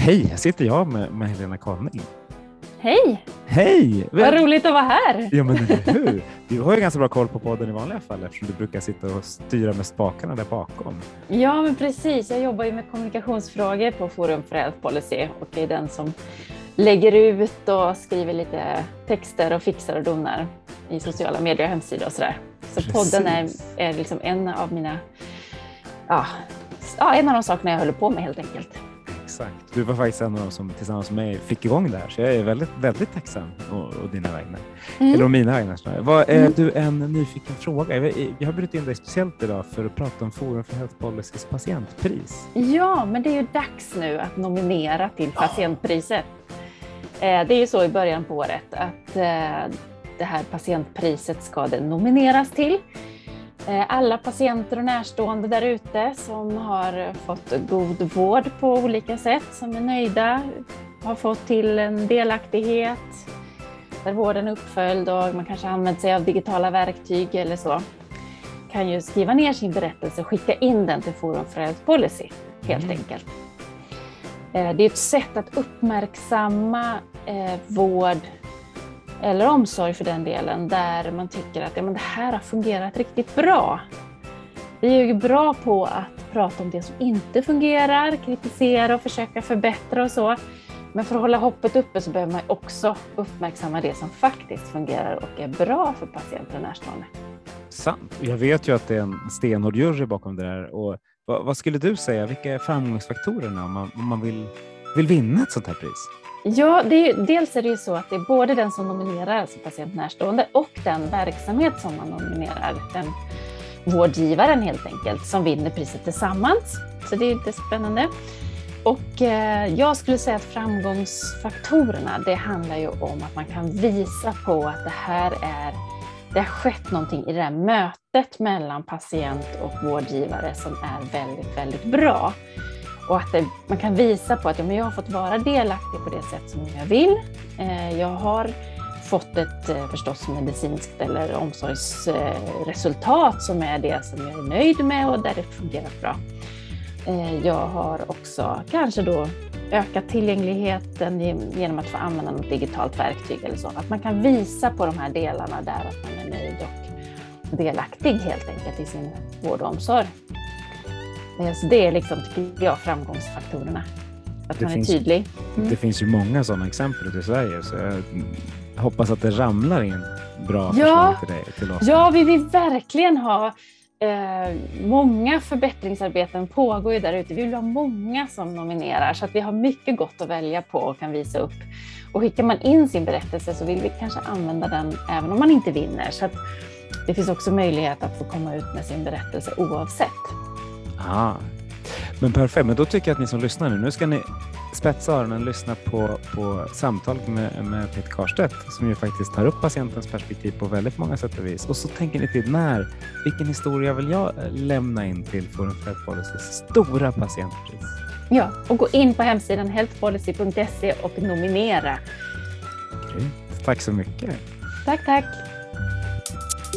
Hej, här sitter jag med, med Helena Conning. Hej! Hej! Vad roligt att vara här! Ja, men eller hur? Du har ju ganska bra koll på podden i vanliga fall eftersom du brukar sitta och styra med spakarna där bakom. Ja, men precis. Jag jobbar ju med kommunikationsfrågor på Forum för Health Policy och är den som lägger ut och skriver lite texter och fixar och donar i sociala medier och hemsidor och sådär. Så Precis. podden är, är liksom en av mina, ja, en av de sakerna jag håller på med helt enkelt. Exakt. Du var faktiskt en av dem som tillsammans med mig fick igång det här, så jag är väldigt, väldigt tacksam och, och dina vägnar. Mm. Eller å mina vägnar snarare. Vad, är Mm. du en nyfiken fråga? Vi vi har bjudit in dig speciellt idag för att prata om Forum för Health Policys patientpris. Ja, men det är ju dags nu att nominera till patientpriset. Eh, Det är ju så i början på året att eh, det här patientpriset ska det nomineras till. Eh, Alla patienter och närstående där ute som har fått god vård på olika sätt, som är nöjda, har fått till en delaktighet, där vården är uppföljd och man kanske använt sig av digitala verktyg eller så, kan ju skriva ner sin berättelse och skicka in den till Forum för Health Policy, helt Mm. enkelt. Eh, Det är ett sätt att uppmärksamma eh, vård eller omsorg för den delen, där man tycker att ja, men det här har fungerat riktigt bra. Vi är ju bra på att prata om det som inte fungerar, kritisera och försöka förbättra och så. Men för att hålla hoppet uppe så behöver man också uppmärksamma det som faktiskt fungerar och är bra för patienter och närstående. Sant. Jag vet ju att det är en stenhård jury bakom det där. Och vad, vad skulle du säga, vilka är framgångsfaktorerna om man, om man vill, vill vinna ett sånt här pris? Ja, det är, dels är det ju så att det är både den som nominerar, alltså patient närstående, och den verksamhet som man nominerar, den vårdgivaren helt enkelt, som vinner priset tillsammans. Så det är lite spännande. Och eh, jag skulle säga att framgångsfaktorerna, det handlar ju om att man kan visa på att det här är, det har skett någonting i det här mötet mellan patient och vårdgivare som är väldigt, väldigt bra. Och att det, man kan visa på att ja, men jag har fått vara delaktig på det sätt som jag vill. Eh, jag har fått ett eh, förstås medicinskt eller omsorgsresultat som är det som jag är nöjd med och där det fungerar bra. Eh, jag har också kanske då ökat tillgängligheten genom att få använda något digitalt verktyg eller så. Att man kan visa på de här delarna där att man är nöjd och delaktig helt enkelt i sin vård och omsorg. Eh, Så det är liksom, tycker jag, framgångsfaktorerna. Att Det man är finns- tydlig. Mm. Det finns ju många sådana exempel i Sverige, så jag hoppas att det ramlar in bra Ja. förslag till, dig, till oss. Ja, vi vill verkligen ha eh, många förbättringsarbeten pågår ju där ute. Vi vill ha många som nominerar så att vi har mycket gott att välja på och kan visa upp. Och skickar man in sin berättelse så vill vi kanske använda den även om man inte vinner. Så det finns också möjlighet att få komma ut med sin berättelse oavsett. Ah. Men perfekt, men då tycker jag att ni som lyssnar nu, nu ska ni spetsa öronen och lyssna på, på samtal med, med Peter Karstedt som ju faktiskt tar upp patientens perspektiv på väldigt många sätt och vis. Och så tänker ni till när, vilken historia vill jag eh, lämna in till Forum för Health Policys stora patientpris? Ja, och gå in på hemsidan healthpolicy.se och nominera. Grymt. Tack så mycket. Tack, tack!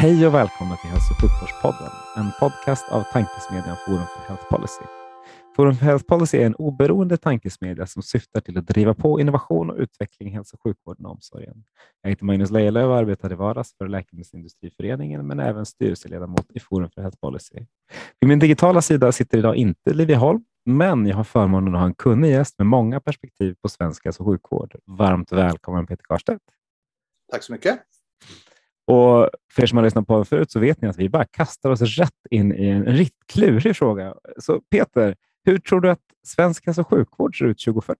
Hej och välkomna till Hälso och sjukvårdspodden, en podcast av tankesmedjan Forum för Health Policy. Forum för Health Policy är en oberoende tankesmedja som syftar till att driva på innovation och utveckling i hälso och sjukvården och omsorgen. Jag heter Magnus Lejelöw och arbetar i vardags för Läkemedelsindustriföreningen, men även styrelseledamot i Forum för Health Policy. Vid min digitala sida sitter idag inte Livia Holm, men jag har förmånen att ha en kunnig gäst med många perspektiv på svensk hälso och sjukvård. Varmt välkommen Peter Karstedt. Tack så mycket. Och för er som har lyssnat på förut så vet ni att vi bara kastar oss rätt in i en riktigt klurig fråga. Så Peter, hur tror du att svensk hälso och sjukvård ser ut 2040?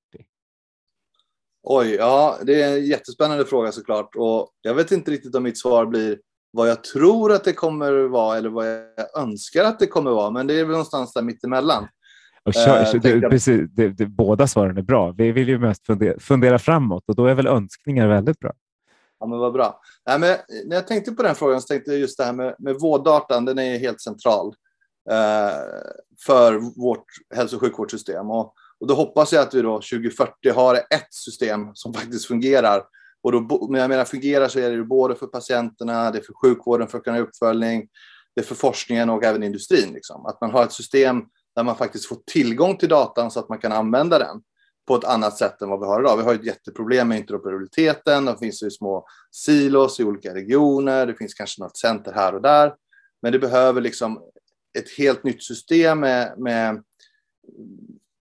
Oj, ja, det är en jättespännande fråga såklart. Och jag vet inte riktigt om mitt svar blir vad jag tror att det kommer vara eller vad jag önskar att det kommer vara. Men det är väl någonstans där mittemellan. Och kör, Eh, det, precis, det, det, båda svaren är bra. Vi vill ju mest fundera, fundera framåt och då är väl önskningar väldigt bra. Ja, men vad bra. Nej, men eh, när jag tänkte på den frågan så tänkte jag just det här med, med vårddatan, den är helt central eh, för vårt hälso och sjukvårdssystem. Och, och då hoppas jag att vi då 2040 har ett system som faktiskt fungerar. Och då, när jag menar fungerar så är det både för patienterna, det är för sjukvården för att kunna uppföljning, det är för forskningen och även industrin. Liksom. Att man har ett system där man faktiskt får tillgång till datan så att man kan använda den på ett annat sätt än vad vi har idag. Vi har ett jätteproblem med interoperabiliteten. Det finns ju små silos i olika regioner. Det finns kanske något center här och där. Men det behöver liksom ett helt nytt system med, med,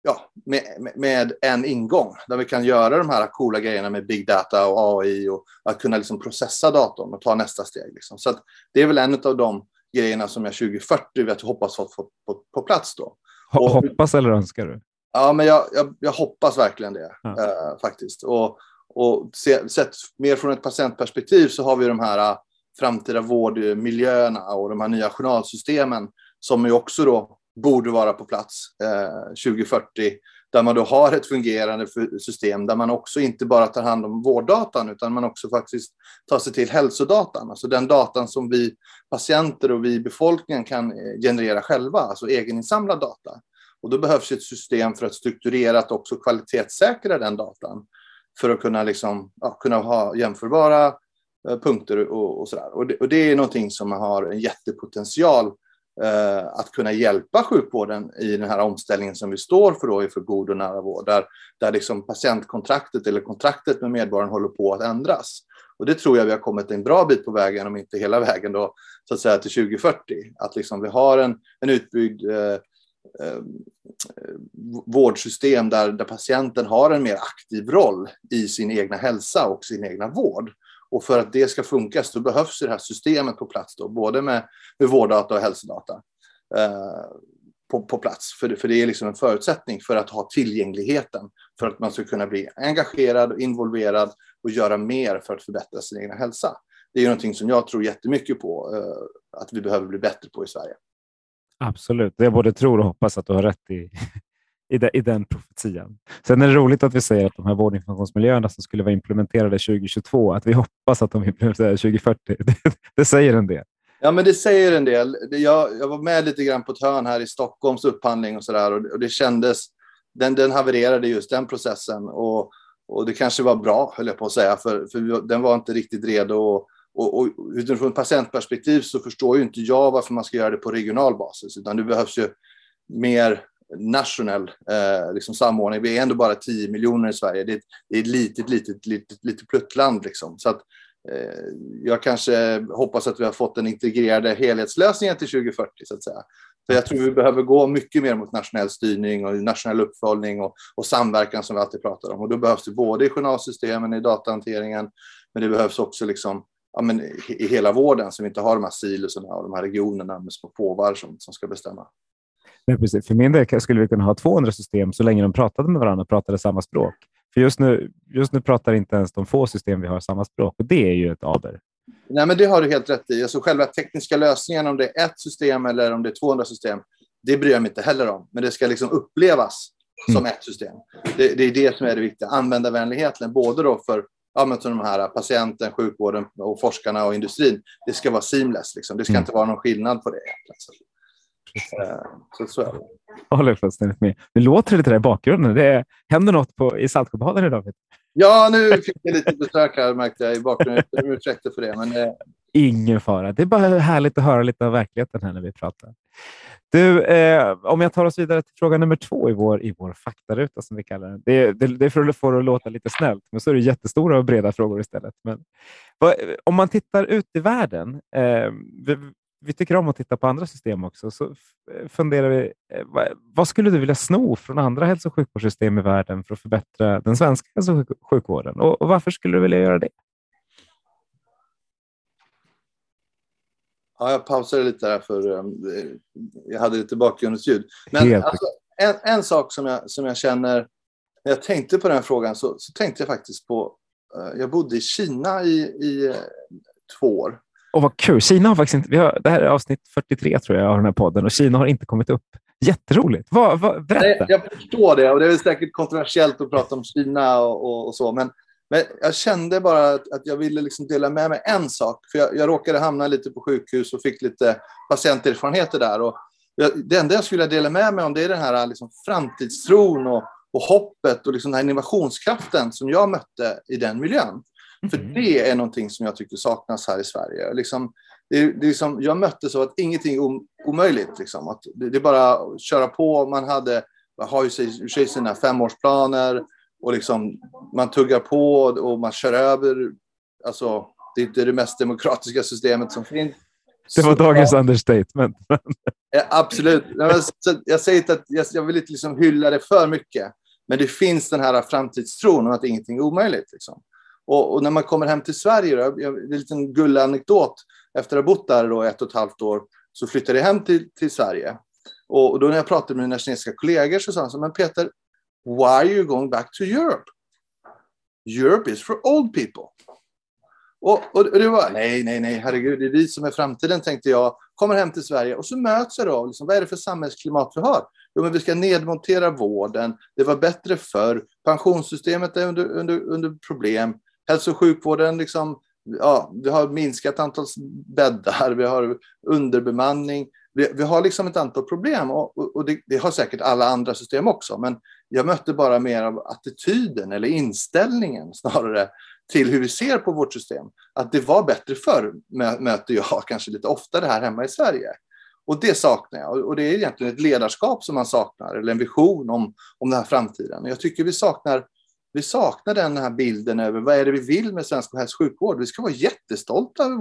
ja, med, med- en ingång där vi kan göra de här coola grejerna med big data och AI och att kunna liksom processa datorn och ta nästa steg. Liksom. Så det är väl en av de grejerna som jag 2040 vet, hoppas få på, på, på plats då. Och- Hoppas eller önskar du? Ja, men jag, jag, jag hoppas verkligen det Ja. eh, faktiskt. Och, och se, sett mer från ett patientperspektiv så har vi de här eh, framtida vårdmiljöerna och de här nya journalsystemen som ju också då borde vara på plats eh, 2040 där man då har ett fungerande system där man också inte bara tar hand om vårddatan utan man också faktiskt tar sig till hälsodatan, alltså den datan som vi patienter och vi befolkningen kan eh, generera själva, alltså egeninsamlad data. Och då behövs ett system för att strukturerat också kvalitetssäkra den datan. För att kunna, liksom, ja, kunna ha jämförbara eh, punkter och, och sådär. Och det, och det är någonting som har en jättepotential eh, att kunna hjälpa sjukvården i den här omställningen som vi står för då för god och nära vård. Där, där liksom patientkontraktet eller kontraktet med medborgaren håller på att ändras. Och det tror jag vi har kommit en bra bit på vägen, om inte hela vägen då, så att säga till 2040. Att liksom vi har en, en utbyggd eh, Eh, vårdsystem där, där patienten har en mer aktiv roll i sin egna hälsa och sin egna vård. Och för att det ska funka så behövs det här systemet på plats, då, både med, med vårddata och hälsodata eh, på, på plats. För, det- för det är liksom en förutsättning för att ha tillgängligheten, för att man ska kunna bli engagerad och involverad och göra mer för att förbättra sin egen hälsa. Det är någonting som jag tror jättemycket på eh, att vi behöver bli bättre på i Sverige. Absolut. Jag både tror och hoppas att du har rätt i, i, de, i den profetian. Sen är det roligt att vi säger att de här vårdinformationsmiljöerna som skulle vara implementerade 2022, att vi hoppas att de implementeras 2040. Det, det säger en del. Ja, men det säger en del. Jag, jag var med lite grann på ett hörn här i Stockholms upphandling och så där och, det- och det kändes, den, den havererade just den processen och, och det kanske var bra, höll jag på att säga, för, för vi- den var inte riktigt redo. Och, och, och utifrån ett patientperspektiv så förstår ju inte jag varför man ska göra det på regional basis, utan det behövs ju mer nationell eh, liksom samordning. Vi är ändå bara 10 miljoner i Sverige. Det är, ett- det är ett litet, litet, litet, litet pluttland liksom. Så att, eh, jag kanske hoppas att vi har fått den integrerade helhetslösningen till 2040 så att säga. För jag tror vi behöver gå mycket mer mot nationell styrning och nationell uppföljning och, och samverkan som vi alltid pratar om. Och då behövs det både i journalsystemen, i datahanteringen, men det behövs också liksom, ja, men i, hela vården så vi inte har de här siloserna och de här regionerna med små påvar som, som ska bestämma. Nej, precis. För min del skulle vi kunna ha 200 system så länge de pratade med varandra och pratade samma språk. För just nu, just nu pratar inte ens de få system vi har samma språk och det är ju ett aber. Nej, men det har du helt rätt i. Alltså själva tekniska lösningen, om det är ett system eller om det är 200 system, det bryr jag mig inte heller om. Men det ska liksom upplevas som ett system. Det, det är det som är det viktiga. Användarvänligheten, både då för ja, men som de här patienten, sjukvården och forskarna och industrin. Det ska vara seamless. Liksom. Det ska Mm. inte vara någon skillnad på det. egentligen. Så, så, är det. Jag håller fullständigt med. Nu låter det lite där i bakgrunden. Det händer något på, i Saltsjöbaden idag. Ja, nu fick jag lite besök här märkte jag i bakgrunden. Jag ber om ursäkt för det. Men, eh, Ingen fara. Det är bara härligt att höra lite av verkligheten här när vi pratar. Du, eh, om jag tar oss vidare till fråga nummer två i vår, i vår faktaruta som vi kallar den. Det, det, det är för att få det att låta lite snällt, men så är det jättestora och breda frågor istället. Men, vad, om man tittar ut i världen, eh, vi, vi tycker om att titta på andra system också, så funderar vi, eh, vad, vad skulle du vilja sno från andra hälso och sjukvårdssystem i världen för att förbättra den svenska hälso och sjukvården? Och, och varför skulle du vilja göra det? Ja, jag pausade lite där för um, jag hade lite bakgrundsljud. Men alltså, en, en sak som jag, som jag känner, när jag tänkte på den frågan så, så tänkte jag faktiskt på, eh, jag bodde i Kina i, i eh, två år. Och vad kul. Kina har faktiskt inte... Vi har, det här är avsnitt 43 tror jag av den här podden och Kina har inte kommit upp. Jätteroligt. Vad, vad, berätta. Nej, jag förstår det och det är säkert kontroversiellt att prata om Kina och, och, och så. Men, men jag kände bara att, att jag ville liksom dela med mig en sak. För jag, jag råkade hamna lite på sjukhus och fick lite patienterfarenheter där. Och jag, det enda jag skulle dela med mig om det är den här liksom framtidstron och, och hoppet och liksom den här innovationskraften som jag mötte i den miljön. För Mhm. det är någonting som jag tycker saknas här i Sverige. Liksom, det, det liksom, jag mötte så att ingenting är om, omöjligt. Liksom. Att det, det är bara att köra på. Man hade, har ju sig- för sig sina femårsplaner och liksom, man tuggar på och man kör över. Alltså, det är inte det mest demokratiska systemet som finns. Det var Så- dagens understatement. Ja, absolut. Så Jag säger inte att jag, vill inte liksom hylla det för mycket. Men det finns den här framtidstron och att ingenting är omöjligt. Liksom. Och, och när man kommer hem till Sverige, då, jag, en liten gullig anekdot. Efter att ha bott där då ett och ett halvt år så flyttade jag hem till, till Sverige. Och, och då när jag pratade med mina kinesiska kollegor så sa de så men Peter, why are you going back to Europe? Europe is for old people. Och, och, och det var, nej, nej, nej, herregud, det är vi som är framtiden, tänkte jag. Kommer hem till Sverige och så möts jag då, liksom, vad är det för samhällsklimat vi har? Jo, men vi ska nedmontera vården, det var bättre förr, pensionssystemet är under, under, under problem, hälso och sjukvården, liksom, ja, vi har minskat antal bäddar, vi har underbemanning, vi, vi har liksom ett antal problem och, och, och det, det har säkert alla andra system också, men jag mötte bara mer av attityden eller inställningen snarare till hur vi ser på vårt system. Att det var bättre förr, möter jag kanske lite oftare här hemma i Sverige. Och det saknar jag. Och det är egentligen ett ledarskap som man saknar, eller en vision om, om den här framtiden. Jag tycker vi saknar, vi saknar den här bilden över vad är det vi vill med svensk hälso och sjukvård. Vi ska vara jättestolta över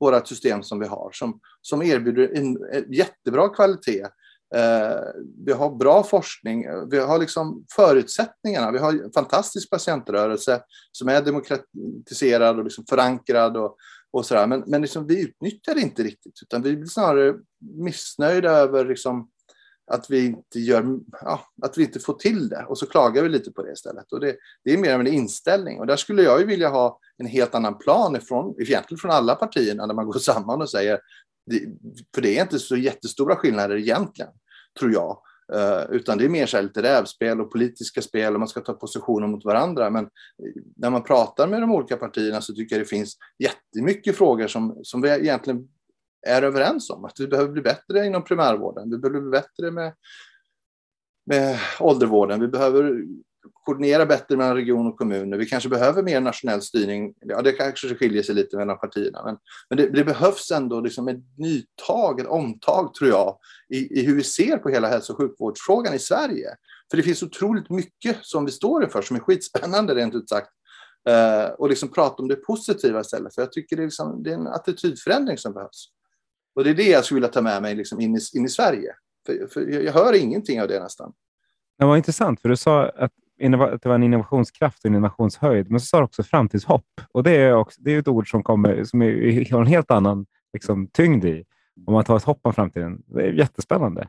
våran, system som vi har, som, som erbjuder en, en jättebra kvalitet. Eh, vi har bra forskning, vi har liksom förutsättningarna. Vi har en fantastisk patientrörelse som är demokratiserad och liksom förankrad och, och sådär. Men, men liksom vi utnyttjar det inte riktigt, utan vi blir snarare missnöjda över liksom att vi inte gör, ja, att vi inte får till det. Och så klagar vi lite på det istället. Och det, det är mer av en inställning. Och där skulle jag ju vilja ha en helt annan plan ifrån, egentligen från alla partierna, när man går samman och säger, för det är inte så jättestora skillnader egentligen, tror jag. Eh, utan det är mer så här lite rävspel och politiska spel och man ska ta positioner mot varandra. Men eh, när man pratar med de olika partierna så tycker jag det finns jättemycket frågor som, som vi egentligen är överens om. Att vi behöver bli bättre inom primärvården. Vi behöver bli bättre med, med åldervården. Vi behöver koordinera bättre mellan region och kommuner. Vi kanske behöver mer nationell styrning. Ja, det kanske skiljer sig lite mellan partierna. Men, men det, det, behövs ändå liksom ett nytag, ett omtag tror jag, i, i hur vi ser på hela hälso och sjukvårdsfrågan i Sverige. För det finns otroligt mycket som vi står inför som är skitspännande rent ut sagt. Eh, och liksom prata om det positiva istället. För jag tycker det är, liksom, det är en attitydförändring som behövs. Och det är det jag skulle vilja ta med mig liksom in, i, in i Sverige. För, för jag hör ingenting av det nästan. Det var intressant, för du sa att det var en innovationskraft och en innovationshöjd, men så sa du också framtidshopp. Och det är, också, det är ett ord som, kommer, som är, har en helt annan liksom, tyngd i, om man tar ett hopp om framtiden. Det är jättespännande.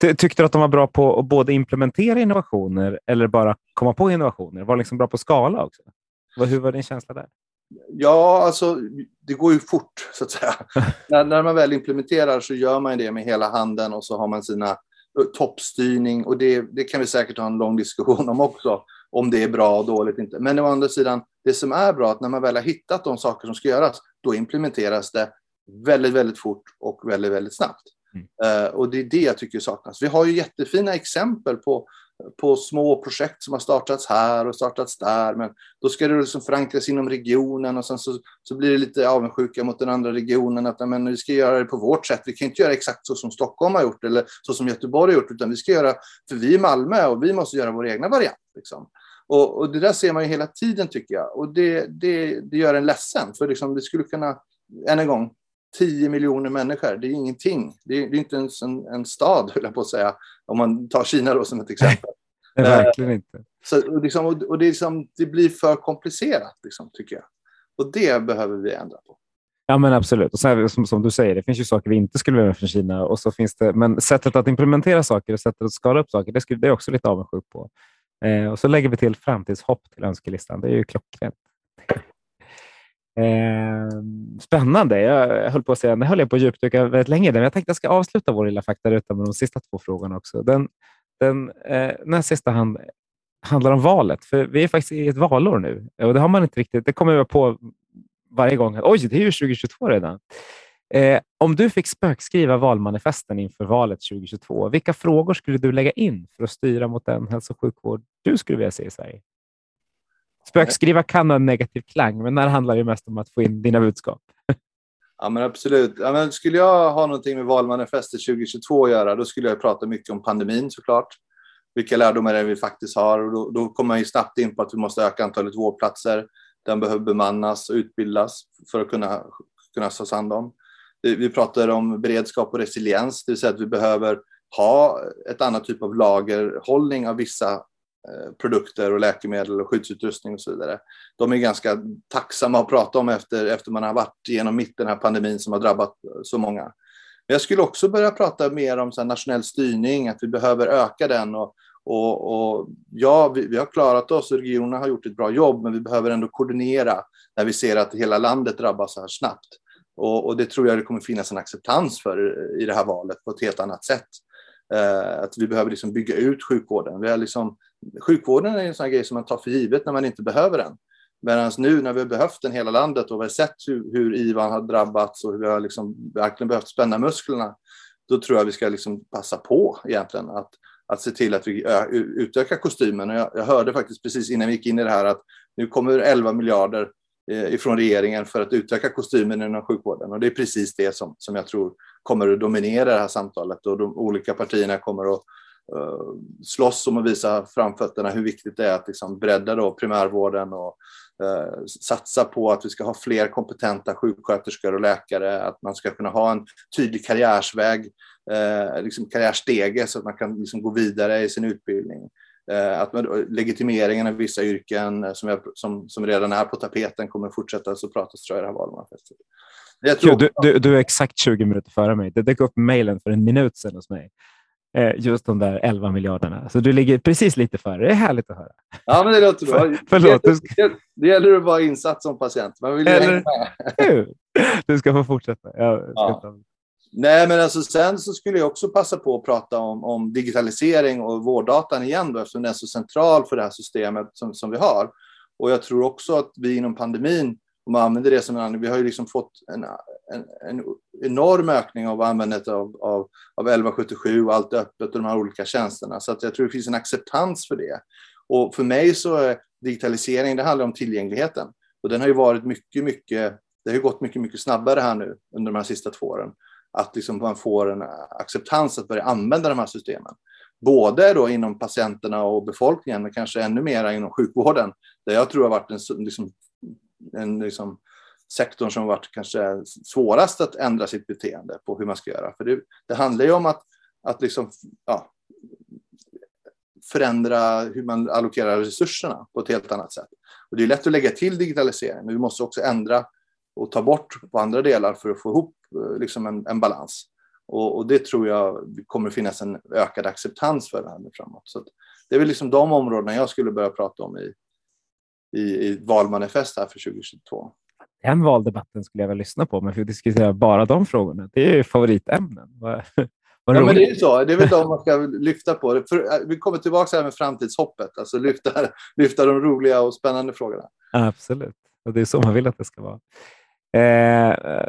Ty, tyckte du att de var bra på att både implementera innovationer eller bara komma på innovationer? Var de liksom bra på skala också? Hur var din känsla där? Ja, alltså det går ju fort så att säga. när, när man väl implementerar så gör man det med hela handen och så har man sina toppstyrning och det, det kan vi säkert ha en lång diskussion om också, om det är bra och dåligt inte. Men å andra sidan, det som är bra är att när man väl har hittat de saker som ska göras, då implementeras det väldigt, väldigt fort och väldigt, väldigt snabbt. Mm. Uh, och det är det jag tycker saknas. Vi har ju jättefina exempel på, på små projekt som har startats här och startats där, men då ska det liksom förankras inom regionen och sen så, så blir det lite avundsjuka mot den andra regionen att men, vi ska göra det på vårt sätt. Vi kan inte göra exakt så som Stockholm har gjort eller så som Göteborg har gjort, utan vi ska göra, för vi är Malmö och vi måste göra vår egna variant. Liksom. Och, och, det där ser man ju hela tiden tycker jag och det, det, det gör en ledsen, för liksom, vi skulle kunna, än en gång, 10 miljoner människor, det är ingenting. Det är, det är inte ens en, en stad, höll jag på att säga, om man tar Kina då som ett exempel. Nej, verkligen inte. Så, och liksom, och det, liksom, det, blir för komplicerat, liksom, tycker jag. Och det behöver vi ändra på. Ja, men absolut. Och så som, som, du säger, det finns ju saker vi inte skulle vilja från Kina. Och så finns det, men sättet att implementera saker och sättet att skala upp saker, det, skulle, det är också lite avundsjuk på. Eh, och så lägger vi till framtidshopp till önskelistan. Det är ju klockrent. Eh, spännande. Jag höll på att säga, nu höll jag på att djupdyka väldigt länge men jag tänkte jag ska avsluta vår lilla faktaruta med de sista två frågorna också. Den, den eh, näst sista hand, handlar om valet, för vi är faktiskt i ett valår nu och det har man inte riktigt. Det kommer jag på varje gång. Oj, det är ju 2022 redan. Eh, om du fick spökskriva valmanifesten inför valet 2022, vilka frågor skulle du lägga in för att styra mot den hälso och sjukvård du skulle vilja se i Sverige? Spökskriva kan ha en negativ klang, men här handlar det mest om att få in dina budskap. Ja, men absolut. Ja, men skulle jag ha någonting med valmanifestet 2022 att göra, då skulle jag prata mycket om pandemin såklart. Vilka lärdomar är det vi faktiskt har? Och då, då kommer man ju snabbt in på att vi måste öka antalet vårdplatser. Den behöver bemannas och utbildas för att kunna, kunna tas hand om. Vi pratar om beredskap och resiliens, det vill säga att vi behöver ha ett annat typ av lagerhållning av vissa Eh, produkter och läkemedel och skyddsutrustning och så vidare. De är ganska tacksamma att prata om efter, efter man har varit genom mitt den här pandemin som har drabbat så många. Men jag skulle också börja prata mer om så nationell styrning, att vi behöver öka den. Och, och, och ja, vi, vi, har klarat oss och regionerna har gjort ett bra jobb, men vi behöver ändå koordinera när vi ser att hela landet drabbas så här snabbt. Och, och, det tror jag det kommer finnas en acceptans för i det här valet på ett helt annat sätt. Eh, att vi behöver liksom bygga ut sjukvården. Vi har liksom, sjukvården är en sån grej som man tar för givet när man inte behöver den. Medan nu när vi har behövt den hela landet och vi har sett hur, hur IVAN har drabbats och hur vi har liksom verkligen behövt spänna musklerna, då tror jag vi ska liksom passa på egentligen att, att se till att vi utökar kostymen. Och jag, jag hörde faktiskt precis innan vi gick in i det här att nu kommer 11 miljarder eh, ifrån regeringen för att utöka kostymen inom sjukvården. Och det är precis det som, som jag tror kommer att dominera det här samtalet och de olika partierna kommer att slåss om att visa framfötterna hur viktigt det är att liksom bredda då primärvården och uh, satsa på att vi ska ha fler kompetenta sjuksköterskor och läkare, att man ska kunna ha en tydlig karriärsväg, uh, liksom karriärstege så att man kan liksom gå vidare i sin utbildning. Eh, att legitimeringen av vissa yrken eh, som, jag, som, som redan är på tapeten kommer fortsätta så pratas tror jag i det här valmanifestet. Tror... Du, du, du, är exakt 20 minuter före mig. Det dök upp mejlen för en minut sedan hos mig. Eh, just de där 11 miljarderna. Så du ligger precis lite före. Det är härligt att höra. Ja, men det låter bra. För, förlåt, det, det, det gäller att vara insatt som patient. Man vill Eller, med. Du ska få fortsätta. Ska ja. Nej, men alltså sen så skulle jag också passa på att prata om, om digitalisering och vårddatan igen då, eftersom den är så central för det här systemet som, som vi har. Och jag tror också att vi inom pandemin, om man använder det som en vi har ju liksom fått en, en, en enorm ökning av användandet av, av, av 1177 och allt öppet och de här olika tjänsterna. Så att jag tror det finns en acceptans för det. Och för mig så är digitalisering, det handlar om tillgängligheten. Och den har ju varit mycket, mycket, det har ju gått mycket, mycket snabbare här nu under de här sista två åren att liksom man får en acceptans att börja använda de här systemen. Både då inom patienterna och befolkningen, men kanske ännu mer inom sjukvården, där jag tror har varit en, liksom, en liksom, sektorn som varit kanske svårast att ändra sitt beteende på hur man ska göra. För det, det handlar ju om att, att liksom, ja, förändra hur man allokerar resurserna på ett helt annat sätt. Och det är lätt att lägga till digitalisering, men vi måste också ändra och ta bort på andra delar för att få ihop eh, liksom en, en balans. Och, och, det tror jag kommer finnas en ökad acceptans för det här framåt. Så det är väl liksom de områdena jag skulle börja prata om i, i, i valmanifest här för 2022. Den valdebatten skulle jag väl lyssna på, men för att diskutera bara de frågorna, det är ju favoritämnen. ja, men det är så. Det är väl de man ska lyfta på. För, eh, vi kommer tillbaka här med framtidshoppet, alltså lyfta, lyfta de roliga och spännande frågorna. Absolut, och det är så man vill att det ska vara. Eh,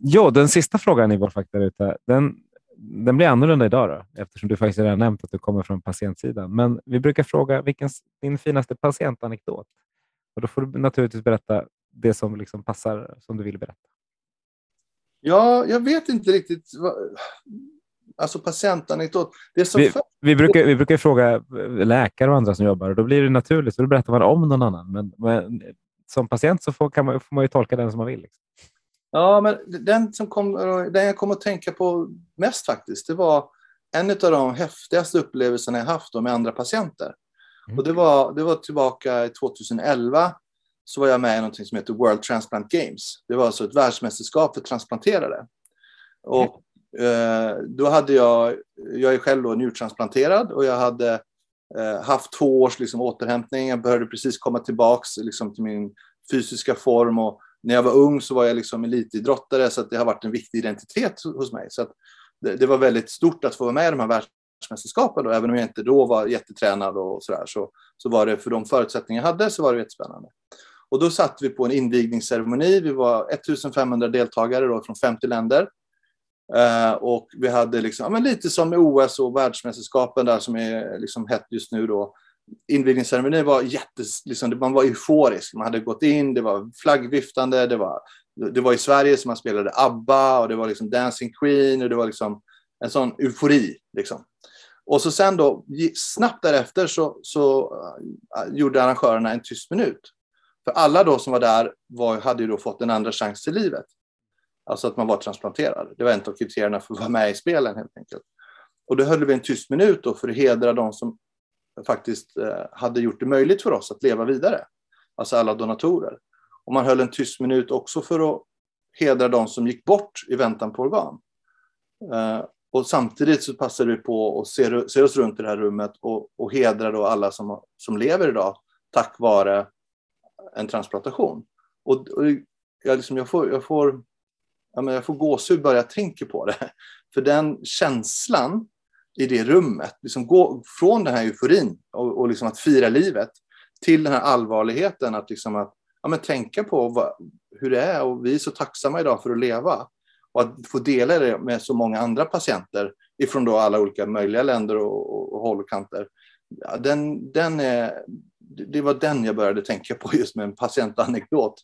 ja, den sista frågan i vår faktaruta, den, den blir annorlunda idag då, eftersom du faktiskt redan nämnt att du kommer från patientsidan. Men vi brukar fråga vilken din finaste patientanekdot? Och då får du naturligtvis berätta det som liksom passar som du vill berätta. Ja, jag vet inte riktigt. Vad... Alltså patientanekdot. Det som vi, vi, brukar, vi brukar fråga läkare och andra som jobbar och då blir det naturligt, så då berättar man om någon annan. Men, men som patient så får, kan man, får man ju tolka den som man vill. Liksom. Ja, men den, som kom, den jag kom att tänka på mest faktiskt, det var en av de häftigaste upplevelserna jag haft med andra patienter. Mm. Och det var, det var tillbaka 2011 så var jag med i något som heter World Transplant Games. Det var alltså ett världsmästerskap för transplanterade. Och eh, då hade jag, jag är själv då njurtransplanterad och jag hade eh, haft två års liksom, återhämtning. Jag började precis komma tillbaks liksom, till min fysiska form och när jag var ung så var jag liksom elitidrottare så att det har varit en viktig identitet hos mig. Så det, det, var väldigt stort att få vara med i de här världsmästerskapen. Då. Även om jag inte då var jättetränad och sådär så, så var det för de förutsättningar jag hade så var det jättespännande. Och då satt vi på en invigningsceremoni. Vi var 1500 deltagare då från 50 länder. Uh, och vi hade liksom, ja, men lite som OS och världsmästerskapen där som är liksom hett just nu då. Invigningsceremonin var jättes, liksom, man var euforisk. Man hade gått in, det var flaggviftande, det var, det var i Sverige som man spelade ABBA och det var liksom Dancing Queen och det var liksom en sån eufori. Liksom. Och så sen då, snabbt därefter så, så uh, gjorde arrangörerna en tyst minut. För alla då som var där var, hade ju då fått en andra chans till livet. Alltså att man var transplanterad. Det var inte av kriterierna för att vara med i spelen helt enkelt. Och då höll vi en tyst minut då för att hedra de som faktiskt eh, hade gjort det möjligt för oss att leva vidare. Alltså alla donatorer. Och man höll en tyst minut också för att hedra de som gick bort i väntan på organ. Eh, och samtidigt så passade vi på att se, se oss runt i det här rummet och, och hedra då alla som, som lever idag tack vare en transplantation. Och, och jag, liksom, jag, får, jag, får, jag, menar, jag får gåshud bara jag tänker på det. För den känslan i det rummet, liksom gå från den här euforin och, och liksom att fira livet till den här allvarligheten att, liksom att ja, men tänka på vad, hur det är och vi är så tacksamma idag för att leva och att få dela det med så många andra patienter ifrån då alla olika möjliga länder och, och, och håll och kanter. Ja, den, den är, det var den jag började tänka på just med en patientanekdot.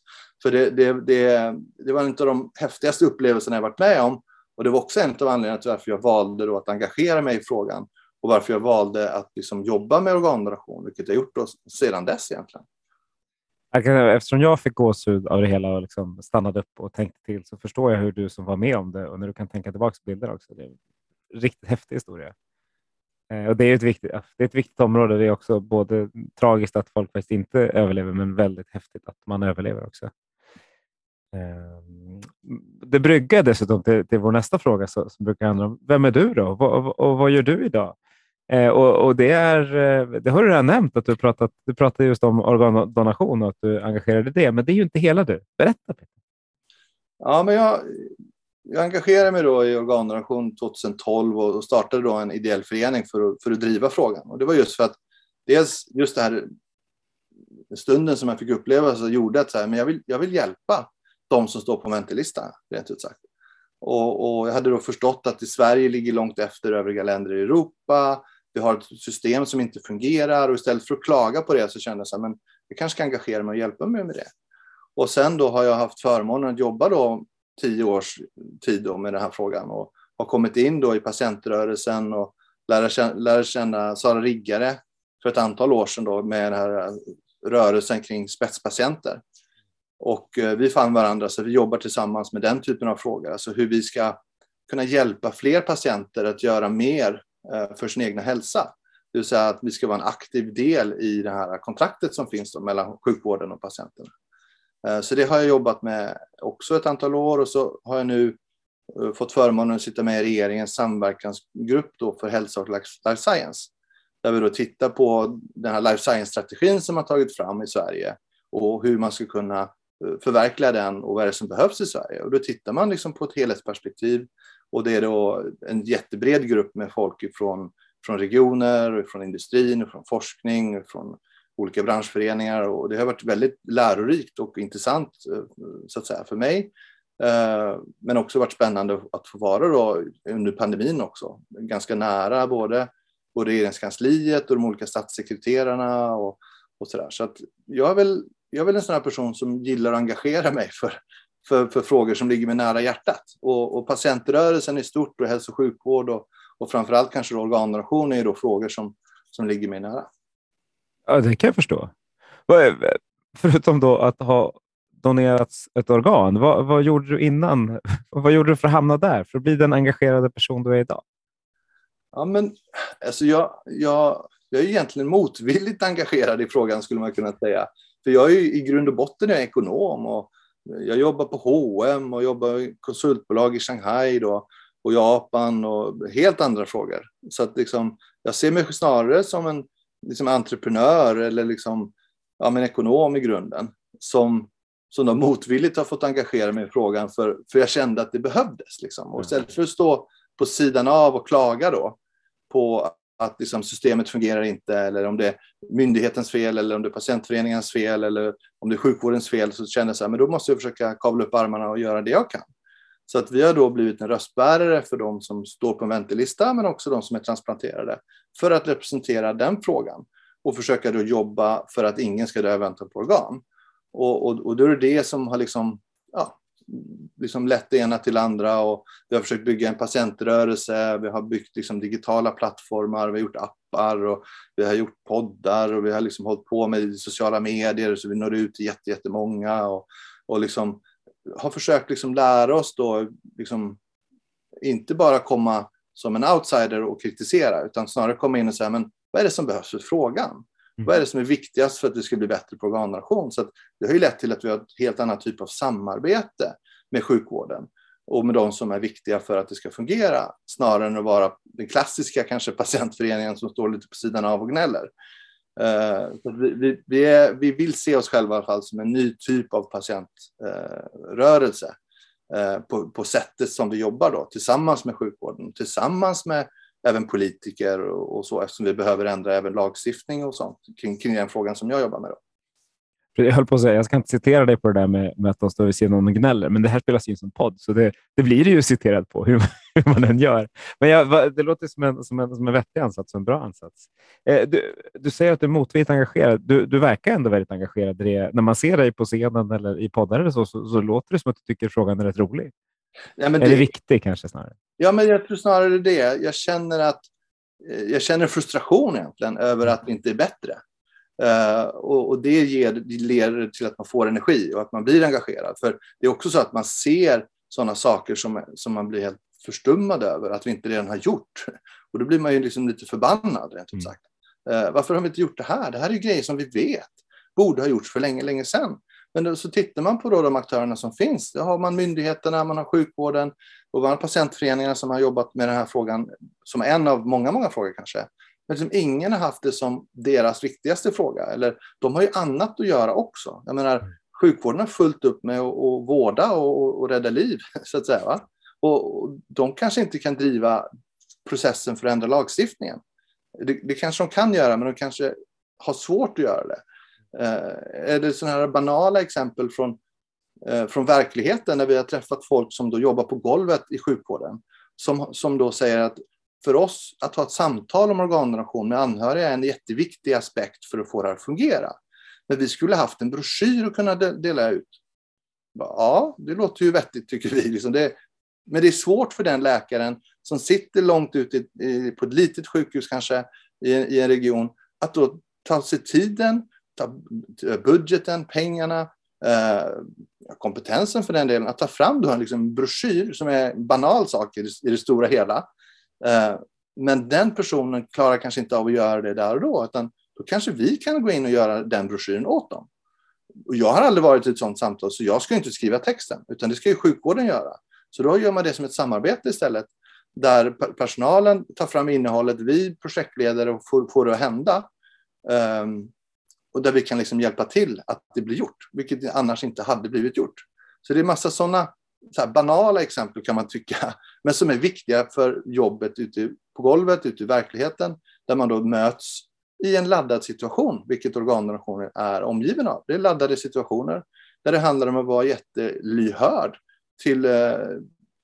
För det, det, det, det var en av de häftigaste upplevelserna jag varit med om. Och det var också en av anledningarna till varför jag valde då att engagera mig i frågan och varför jag valde att liksom jobba med organdonation, vilket jag gjort då sedan dess egentligen. Eftersom jag fick gåshud av det hela och liksom stannade upp och tänkte till så förstår jag hur du som var med om det och när du kan tänka tillbaka på bilder också. Det är en riktigt häftig historia. Eh, och det är ett viktigt, alltså, det är ett viktigt område. Det är också både tragiskt att folk faktiskt inte överlever, men väldigt häftigt att man överlever också. Ehm, det bryggar dessutom till, till vår nästa fråga som brukar handla om vem är du då och, och vad gör du idag? Eh, och, och, det, är, eh, det har du redan nämnt, att du pratat, du pratade just om organdonation och att du engagerade det, men det är ju inte hela du. Berätta Peter. Ja, men jag, jag engagerade mig då i organdonation 2012 och startade då en ideell förening för att, för att driva frågan. Och det var just för att dels just det här stunden som jag fick uppleva så gjorde att så här, men jag, vill, jag vill hjälpa de som står på väntelistan, rent ut sagt. Och, och, jag hade då förstått att i Sverige ligger långt efter övriga länder i Europa. Vi har ett system som inte fungerar och istället för att klaga på det så kände jag att jag kanske ska engagera mig och hjälpa mig med det. Och sen då har jag haft förmånen att jobba då tio års tid då med den här frågan och har kommit in då i patientrörelsen och lära känna, lära känna Sara Riggare för ett antal år sedan då med den här rörelsen kring spetspatienter. Och eh, vi fann varandra så vi jobbar tillsammans med den typen av frågor, alltså hur vi ska kunna hjälpa fler patienter att göra mer eh, för sin egna hälsa. Det vill säga att vi ska vara en aktiv del i det här kontraktet som finns mellan sjukvården och patienterna. Eh, så det har jag jobbat med också ett antal år och så har jag nu eh, fått förmånen att sitta med i regeringens samverkansgrupp då för hälsa och life science. Där vi då tittar på den här life science-strategin som har tagit fram i Sverige och hur man ska kunna eh, förverkliga den och vad är det som behövs i Sverige. Och då tittar man liksom på ett helhetsperspektiv och det är då en jättebred grupp med folk från, från regioner, från industrin, från forskning, från olika branschföreningar och det har varit väldigt lärorikt och intressant eh, så att säga för mig. Eh, men också varit spännande att få vara då under pandemin också, ganska nära både, både regeringskansliet och de olika statssekreterarna och, och så där. Så att jag är väl jag är väl en sån här person som gillar att engagera mig för, för, för frågor som ligger mig nära hjärtat. Och, och patientrörelsen i stort och hälso och sjukvård och, och framförallt kanske organdonation är då frågor som, som ligger mig nära. Ja, det kan jag förstå. Förutom då att ha donerats ett organ, vad, vad gjorde du innan? Vad gjorde du för att hamna där, för att bli den engagerade person du är idag? Ja, men alltså jag, jag, jag är egentligen motvilligt engagerad i frågan skulle man kunna säga. För jag är ju i grund och botten är ekonom och jag jobbar på H&M och jobbar i konsultbolag i Shanghai då, och Japan och helt andra frågor. Så att liksom, jag ser mig snarare som en liksom entreprenör eller liksom, ja, men ekonom i grunden som som de motvilligt har fått engagera mig i frågan för, för jag kände att det behövdes. Liksom. Och istället för att stå på sidan av och klaga då på att liksom systemet fungerar inte eller om det är myndighetens fel eller om det är patientföreningens fel eller om det är sjukvårdens fel så kände jag så här, men då måste jag försöka kavla upp armarna och göra det jag kan. Så att vi har då blivit en röstbärare för de som står på en väntelista men också de som är transplanterade för att representera den frågan och försöka då jobba för att ingen ska dö i väntan på organ. Och, och, och då är det det som har liksom, ja, liksom lett det ena till det andra och vi har försökt bygga en patientrörelse, vi har byggt liksom digitala plattformar, vi har gjort appar och vi har gjort poddar och vi har liksom hållit på med sociala medier så vi når ut till jättemånga och, och liksom har försökt liksom lära oss då, liksom, inte bara komma som en outsider och kritisera, utan snarare komma in och säga, men vad är det som behövs för frågan? Mm. Vad är det som är viktigast för att vi ska bli bättre på organdonation? Så det har ju lett till att vi har ett helt annat typ av samarbete med sjukvården och med de som är viktiga för att det ska fungera, snarare än att vara den klassiska kanske patientföreningen som står lite på sidan av och gnäller. Eh, så vi, vi, vi, är, vi, vill se oss själva i alla fall som en ny typ av patientrörelse eh, eh, på, på sättet som vi jobbar då, tillsammans med sjukvården, tillsammans med även politiker och, och så eftersom vi behöver ändra även lagstiftning och sånt kring, kring den frågan som jag jobbar med. Då. Jag höll på att säga, jag ska inte citera dig på det där med, med att de står vid sidan om och gnäller, men det här spelas in som podd, så det, det blir det ju citerat på hur, hur man än gör. Men jag, det låter som en, som en, som en vettig ansats en bra ansats. Eh, du, du säger att du är motvilligt engagerad. Du, du verkar ändå väldigt engagerad i det. När man ser dig på scenen eller i poddar eller så, så, så låter det som att du tycker frågan är rätt rolig. Ja, men det, Eller viktig kanske snarare. Ja, men jag tror snarare det. Jag känner att eh, jag känner frustration egentligen över att det inte är bättre. Uh, och, och, det, ger, leder till att man får energi och att man blir engagerad. För det är också så att man ser sådana saker som, som man blir helt förstummad över att vi inte redan har gjort. Och då blir man ju liksom lite förbannad rent ut mm. sagt. Uh, varför har vi inte gjort det här? Det här är ju grejer som vi vet borde ha gjorts för länge, länge sedan. Men då, så tittar man på då de aktörerna som finns. Då har man myndigheterna, man har sjukvården och man har patientföreningarna som har jobbat med den här frågan som en av många, många frågor kanske. Men liksom ingen har haft det som deras viktigaste fråga. Eller de har ju annat att göra också. Jag menar, sjukvården har fullt upp med att, att vårda och, och rädda liv, så att säga. Va? Och, och de kanske inte kan driva processen för att ändra lagstiftningen. Det, det kanske de kan göra, men de kanske har svårt att göra det. Eh, är det sådana här banala exempel från, eh, från verkligheten när vi har träffat folk som då jobbar på golvet i sjukvården som, som då säger att för oss att ha ett samtal om organdonation med anhöriga är en jätteviktig aspekt för att få det här att fungera. Men vi skulle haft en broschyr att kunna dela ut. Ja, det låter ju vettigt tycker vi. Liksom. Men det är svårt för den läkaren som sitter långt ute på ett litet sjukhus kanske i, en region att då ta sig tiden, budgeten, pengarna, eh, kompetensen för den delen, att ta fram då en liksom broschyr som är en banal sak i det stora hela. Eh, men den personen klarar kanske inte av att göra det där och då, utan då kanske vi kan gå in och göra den broschyren åt dem. Och jag har aldrig varit i ett sådant samtal, så jag ska inte skriva texten, utan det ska ju sjukvården göra. Så då gör man det som ett samarbete istället, där personalen tar fram innehållet, vi projektledare och får, får det att hända. Um, och där vi kan liksom hjälpa till att det blir gjort, vilket annars inte hade blivit gjort. Så det är massa sådana så banala exempel kan man tycka, men som är viktiga för jobbet ute på golvet, ute i verkligheten, där man då möts i en laddad situation, vilket organdonationer är omgiven av. Det är laddade situationer där det handlar om att vara jättelyhörd till, eh,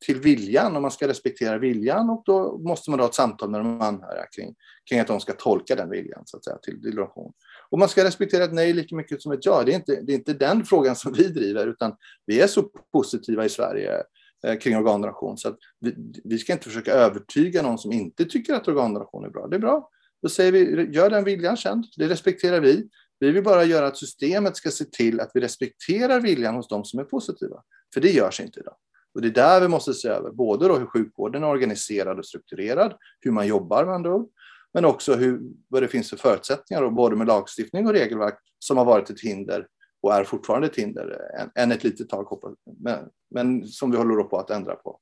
till viljan och man ska respektera viljan och då måste man ha ett samtal med de anhöriga kring, kring att de ska tolka den viljan så att säga, till donation. Och man ska respektera ett nej lika mycket som ett ja. Det är inte, det är inte den frågan som vi driver, utan vi är så positiva i Sverige eh, kring organdonation så att vi, vi ska inte försöka övertyga någon som inte tycker att organdonation är bra. Det är bra. Då säger vi, gör den viljan känd. Det respekterar vi. Vi vill bara göra att systemet ska se till att vi respekterar viljan hos de som är positiva. För det görs inte idag. Och det är där vi måste se över både då hur sjukvården är organiserad och strukturerad, hur man jobbar med andra ord, men också hur, vad det finns för förutsättningar, då, både med lagstiftning och regelverk, som har varit ett hinder och är fortfarande ett hinder än, ett litet tag, men, men som vi håller på att ändra på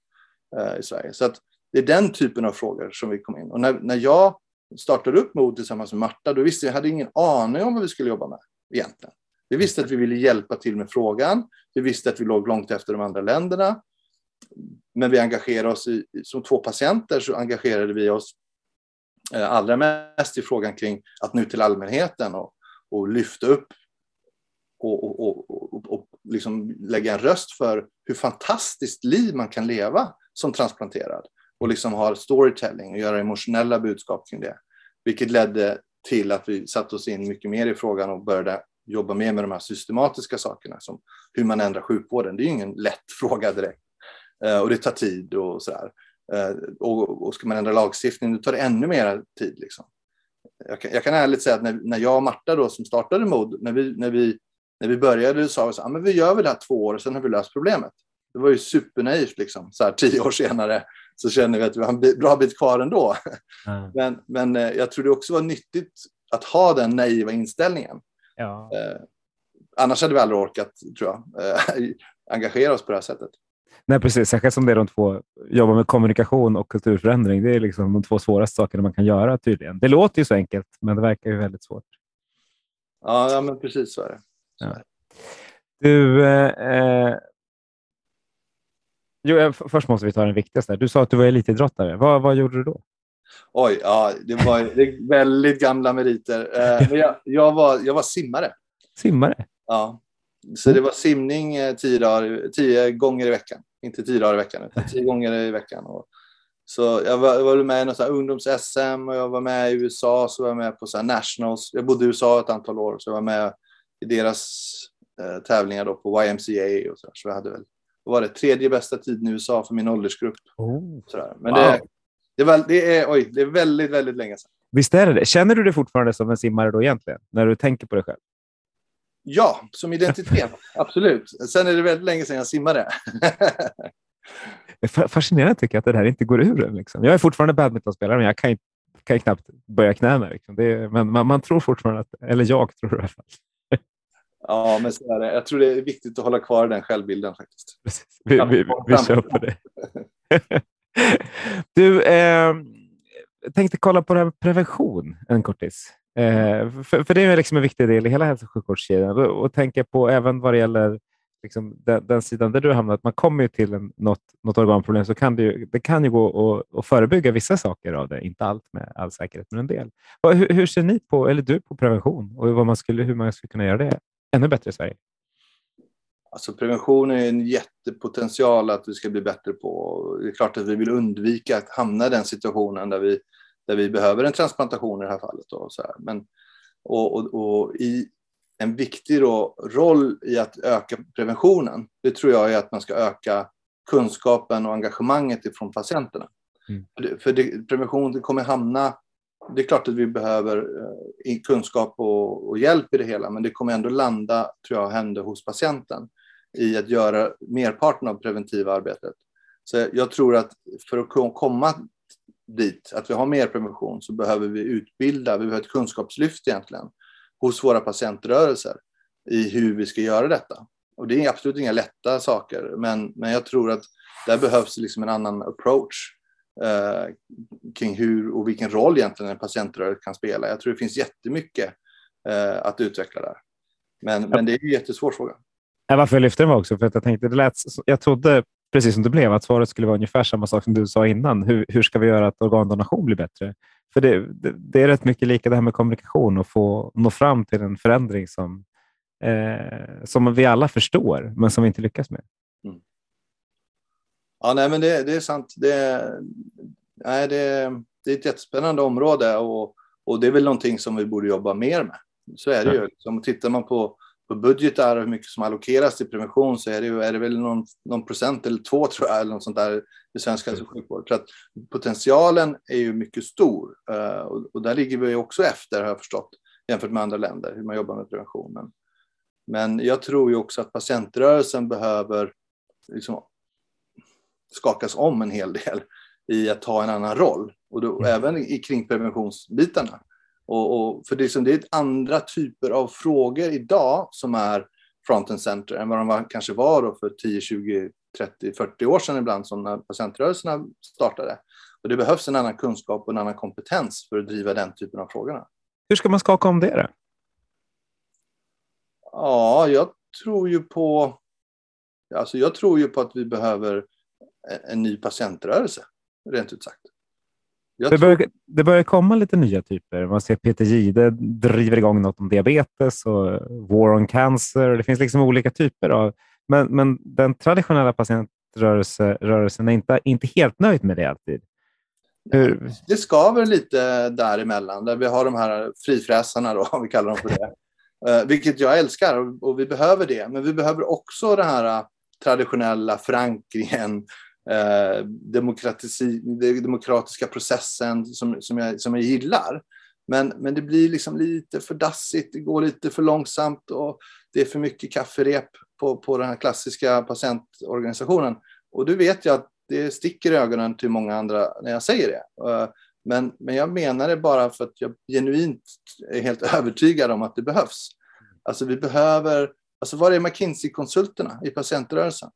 eh, i Sverige. Så att det är den typen av frågor som vi kom in. Och när, när jag startade upp MOD tillsammans med Marta, då visste jag, jag hade ingen aning om vad vi skulle jobba med egentligen. Vi visste att vi ville hjälpa till med frågan. Vi visste att vi låg långt efter de andra länderna. Men vi engagerade oss i, som två patienter så engagerade vi oss Eh, allra mest i frågan kring att nu till allmänheten och, och lyfta upp och, och, och, och, liksom lägga en röst för hur fantastiskt liv man kan leva som transplanterad och liksom ha storytelling och göra emotionella budskap kring det. Vilket ledde till att vi satte oss in mycket mer i frågan och började jobba mer med de här systematiska sakerna som hur man ändrar sjukvården. Det är ingen lätt fråga direkt eh, och det tar tid och sådär. Eh, och, och ska man ändra lagstiftning, då tar det ännu mer tid. Liksom. Jag, kan, jag kan ärligt säga att när, när jag och Marta då, som startade MOD, när vi, när vi, när vi började sa vi så ah, men vi gör väl det här två år och sen har vi löst problemet. Det var ju supernaivt liksom, så här tio år senare så känner vi att vi har en bra bit kvar ändå. Mm. Men, men eh, jag tror det också var nyttigt att ha den naiva inställningen. Ja. Eh, annars hade vi aldrig orkat, tror jag, eh, engagera oss på det här sättet. Nej, precis. Särskilt som det är de två, jobbar med kommunikation och kulturförändring. Det är liksom de två svåraste sakerna man kan göra tydligen. Det låter ju så enkelt, men det verkar ju väldigt svårt. Ja, ja men precis så är det. Så ja. Du, eh, Jo, först måste vi ta den viktigaste. Du sa att du var elitidrottare. Vad, vad gjorde du då? Oj, ja, det var det väldigt gamla meriter. Eh, jag, jag, var, jag var simmare. Simmare? Ja. Så det var simning eh, tio, dagar, tio gånger i veckan. Inte tio dagar i veckan, utan tio gånger i veckan. Och, så jag var, jag var med i något ungdoms-SM och jag var med i USA, så var jag med på så nationals. Jag bodde i USA ett antal år, så jag var med i deras eh, tävlingar då på YMCA och så. Så jag hade väl var det tredje bästa tiden i USA för min åldersgrupp. Oh. Men wow. det, det, är, det, är, oj, det är väldigt, väldigt länge sedan. Visst är det det. Känner du dig fortfarande som en simmare då egentligen, när du tänker på dig själv? Ja, som identitet. absolut. Sen är det väldigt länge sedan jag simmade. Fascinerande tycker jag att det här inte går ur. Liksom. Jag är fortfarande badmintonspelare, men jag kan, kan knappt böja knäna. Liksom. Är, men man, man, tror fortfarande, att, eller jag tror i alla fall, Ja, men så är det. Jag tror det är viktigt att hålla kvar den självbilden faktiskt. Vi, vi, vi kör på det. du, eh, tänkte kolla på det här med prevention en kortis. Eh, för, för, det är liksom en viktig del i hela hälso och sjukvårdskedjan och tänka på även vad det gäller liksom den, den, sidan där du hamnar. hamnat. Man kommer ju till en, något, något organproblem så kan det, ju, det kan ju gå att, att förebygga vissa saker av det. Inte allt med all säkerhet, men en del. Hur, hur ser ni på, eller du på prevention och vad man skulle, hur man skulle kunna göra det ännu bättre i Sverige? Alltså prevention är en jättepotential att vi ska bli bättre på. Det är klart att vi vill undvika att hamna i den situationen där vi, där vi behöver en transplantation i det här fallet. Och, så här. Men, och, och, och i en viktig då, roll i att öka preventionen, det tror jag är att man ska öka kunskapen och engagemanget ifrån patienterna. Mm. För, det, för det, prevention det kommer hamna det är klart att vi behöver eh, kunskap och, och, hjälp i det hela, men det kommer ändå landa, tror jag, hända hos patienten i att göra merparten av preventiva arbetet. Så jag tror att för att komma dit, att vi har mer prevention, så behöver vi utbilda, vi behöver ett kunskapslyft egentligen, hos våra patientrörelser i hur vi ska göra detta. Och det är absolut inga lätta saker, men, men jag tror att där behövs liksom en annan approach eh, kring hur och vilken roll egentligen en patientrörelse kan spela. Jag tror det finns jättemycket eh, att utveckla där. Men, men det är en jättesvår fråga. Varför jag lyfte den var också för att jag tänkte, det lät, jag trodde precis som det blev, att svaret skulle vara ungefär samma sak som du sa innan. Hur, hur ska vi göra att organdonation blir bättre? För det, det, det, är rätt mycket lika det här med kommunikation och få nå fram till en förändring som, eh, som vi alla förstår, men som vi inte lyckas med. Mm. Ja, nej, men det, det är sant. Det, nej, det, det är ett jättespännande område och, och det är väl någonting som vi borde jobba mer med. Så är det ju. Liksom, tittar man på, på budgetar och hur mycket som allokeras till prevention så är det, ju, är det väl någon, någon procent eller två tror jag, eller något sånt där i svensk hälso och sjukvård. Så att potentialen är ju mycket stor uh, och, och, där ligger vi också efter har jag förstått jämfört med andra länder hur man jobbar med prevention. Men, men jag tror ju också att patientrörelsen behöver liksom skakas om en hel del i att ta en annan roll. Och då, mm. även i, kring preventionsbitarna. Och, och, för det är, liksom, det är andra typer av frågor idag som är front and center än vad de var, kanske var då för 10, 20, 30, 40 år sedan ibland som när patientrörelserna startade. Och det behövs en annan kunskap och en annan kompetens för att driva den typen av frågorna. Hur ska man skaka om det? Då? Ja, jag tror ju på... Alltså jag tror ju på att vi behöver en ny patientrörelse, rent ut sagt. Det börjar, det börjar komma lite nya typer. Man ser Peter Gide driver igång något om diabetes och War on Cancer. Det finns liksom olika typer av... Men, men den traditionella patientrörelsen är inte, inte helt nöjd med det alltid. Hur? Det skaver lite däremellan, där vi har de här frifräsarna, då, om vi kallar dem för det. Uh, vilket jag älskar och vi behöver det. Men vi behöver också den här traditionella förankringen, eh, demokratiska processen som, som, jag, som jag gillar. Men, men det blir liksom lite för dassigt, det går lite för långsamt och det är för mycket kafferep på, på den här klassiska patientorganisationen. Och du vet jag att det sticker i ögonen till många andra när jag säger det. Eh, men, men jag menar det bara för att jag genuint är helt övertygad om att det behövs. Alltså vi behöver, alltså var är McKinsey-konsulterna i patientrörelsen?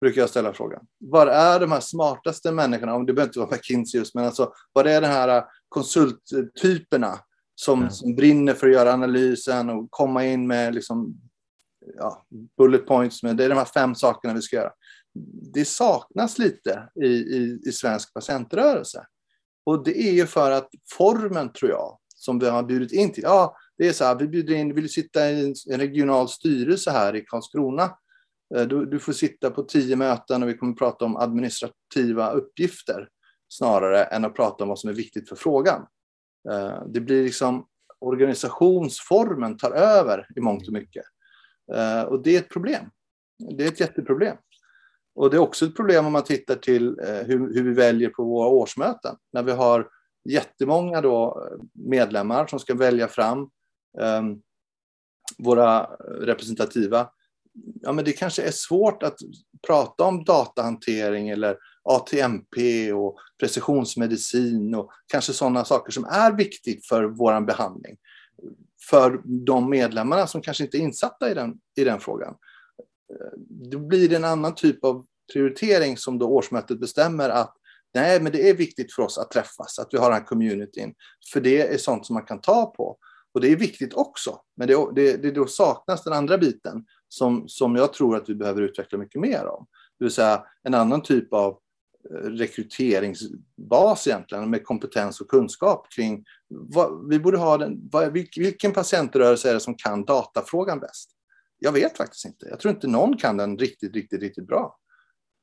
Brukar jag ställa frågan. Var är de här smartaste människorna? Om det behöver inte vara McKinsey just, men alltså, var är de här konsulttyperna som, mm. som brinner för att göra analysen och komma in med liksom, ja, bullet points. Med, det är de här fem sakerna vi ska göra. Det saknas lite i, i, i svensk patientrörelse. Och det är ju för att formen, tror jag, som vi har bjudit in till. Ja, det är så här, vi bjuder in, vill sitta i en regional styrelse här i Karlskrona Eh, Eh, du, du, får sitta på tio möten och vi kommer att prata om administrativa uppgifter snarare än att prata om vad som är viktigt för frågan. Eh, det blir liksom organisationsformen tar över i mångt och mycket. Eh, och det är ett problem. Det är ett jätteproblem. Och det är också ett problem om man tittar till hur, hur vi väljer på våra årsmöten. När vi har jättemånga då medlemmar som ska välja fram ehm, våra representativa ja, men det kanske är svårt att prata om datahantering eller ATMP och precisionsmedicin och kanske sådana saker som är viktigt för vår behandling. För de medlemmarna som kanske inte är insatta i den, i den frågan. Då blir det en annan typ av prioritering som då årsmötet bestämmer att nej, men det är viktigt för oss att träffas, att vi har den här communityn. För det är sånt som man kan ta på. Och det är viktigt också, men det, det, det då saknas den andra biten som, som jag tror att vi behöver utveckla mycket mer om. Det vill säga en annan typ av eh, rekryteringsbas egentligen med kompetens och kunskap kring vad, vi borde ha den, vad, vilken patientrörelse är det som kan datafrågan bäst? Jag vet faktiskt inte. Jag tror inte någon kan den riktigt, riktigt, riktigt bra.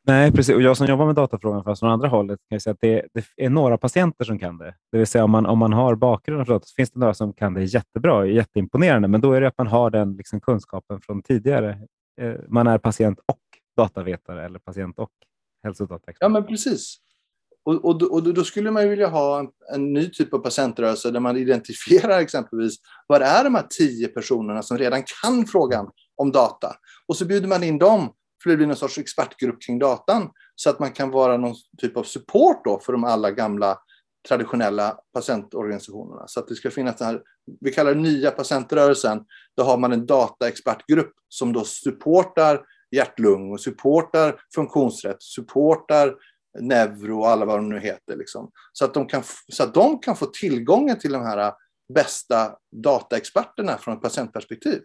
Nej, precis. Och jag som jobbar med datafrågan från andra hållet kan säga att det, det, är några patienter som kan det. Det vill säga om man, om man har bakgrunden för data så finns det några som kan det jättebra, jätteimponerande, men då är det att man har den liksom kunskapen från tidigare. Eh, man är patient och datavetare eller patient och hälsodataexpert. Ja, men precis. Och, och, och då skulle man vilja ha en, en, ny typ av patientrörelse där man identifierar exempelvis vad är de här tio personerna som redan kan frågan om data? Och så bjuder man in dem för det blir någon sorts expertgrupp kring datan så att man kan vara någon typ av support då för de alla gamla traditionella patientorganisationerna. Så att det ska finnas den här, vi kallar det nya patientrörelsen, då har man en dataexpertgrupp som då supportar hjärt-lung och supportar funktionsrätt, supportar neuro och alla vad de nu heter. Liksom. Så, att de kan, så att de kan få tillgången till de här bästa dataexperterna från ett patientperspektiv.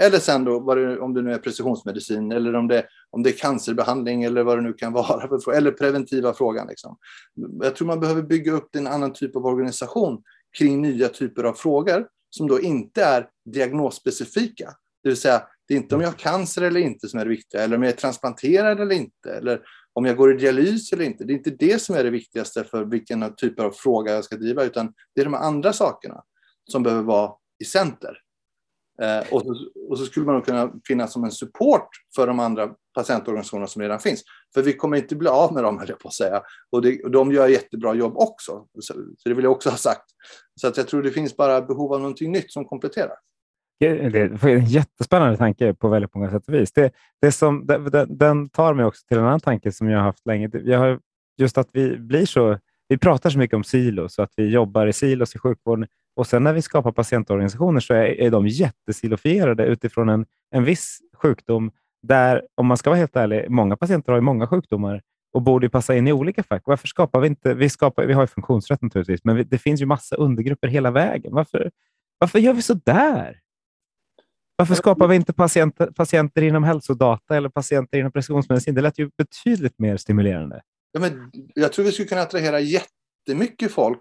Eller sen då, det, om det nu är precisionsmedicin eller om det, om det är cancerbehandling eller vad det nu kan vara, eller preventiva frågan. Liksom. Jag tror man behöver bygga upp en annan typ av organisation kring nya typer av frågor som då inte är diagnosspecifika. Det vill säga, det är inte om jag har cancer eller inte som är det viktiga, eller om jag är transplanterad eller inte, eller om jag går i dialys eller inte. Det är inte det som är det viktigaste för vilken typ av fråga jag ska driva, utan det är de andra sakerna som behöver vara i center. Eh, och, så, och, så, skulle man kunna finnas som en support för de andra patientorganisationerna som redan finns. För vi kommer inte bli av med dem, höll jag på att säga. Och, det, och de gör jättebra jobb också. Så, så, det vill jag också ha sagt. Så att jag tror det finns bara behov av någonting nytt som kompletterar. Det är en jättespännande tanke på väldigt många sätt och vis. Det, det som, den, den tar mig också till en annan tanke som jag har haft länge. Jag har, just att vi blir så vi pratar så mycket om silos, att vi jobbar i silos i sjukvården. Och sen när vi skapar patientorganisationer så är, är de jättesilofierade utifrån en, en viss sjukdom där, om man ska vara helt ärlig, många patienter har många sjukdomar och borde passa in i olika fack. Varför skapar vi inte... Vi, skapar, vi har ju funktionsrätt naturligtvis, men vi, det finns ju massa undergrupper hela vägen. Varför, varför gör vi så där? Varför skapar vi inte patienter, patienter inom hälsodata eller patienter inom precisionsmedicin? Det lät ju betydligt mer stimulerande. Ja, men jag tror vi skulle kunna attrahera jättemycket folk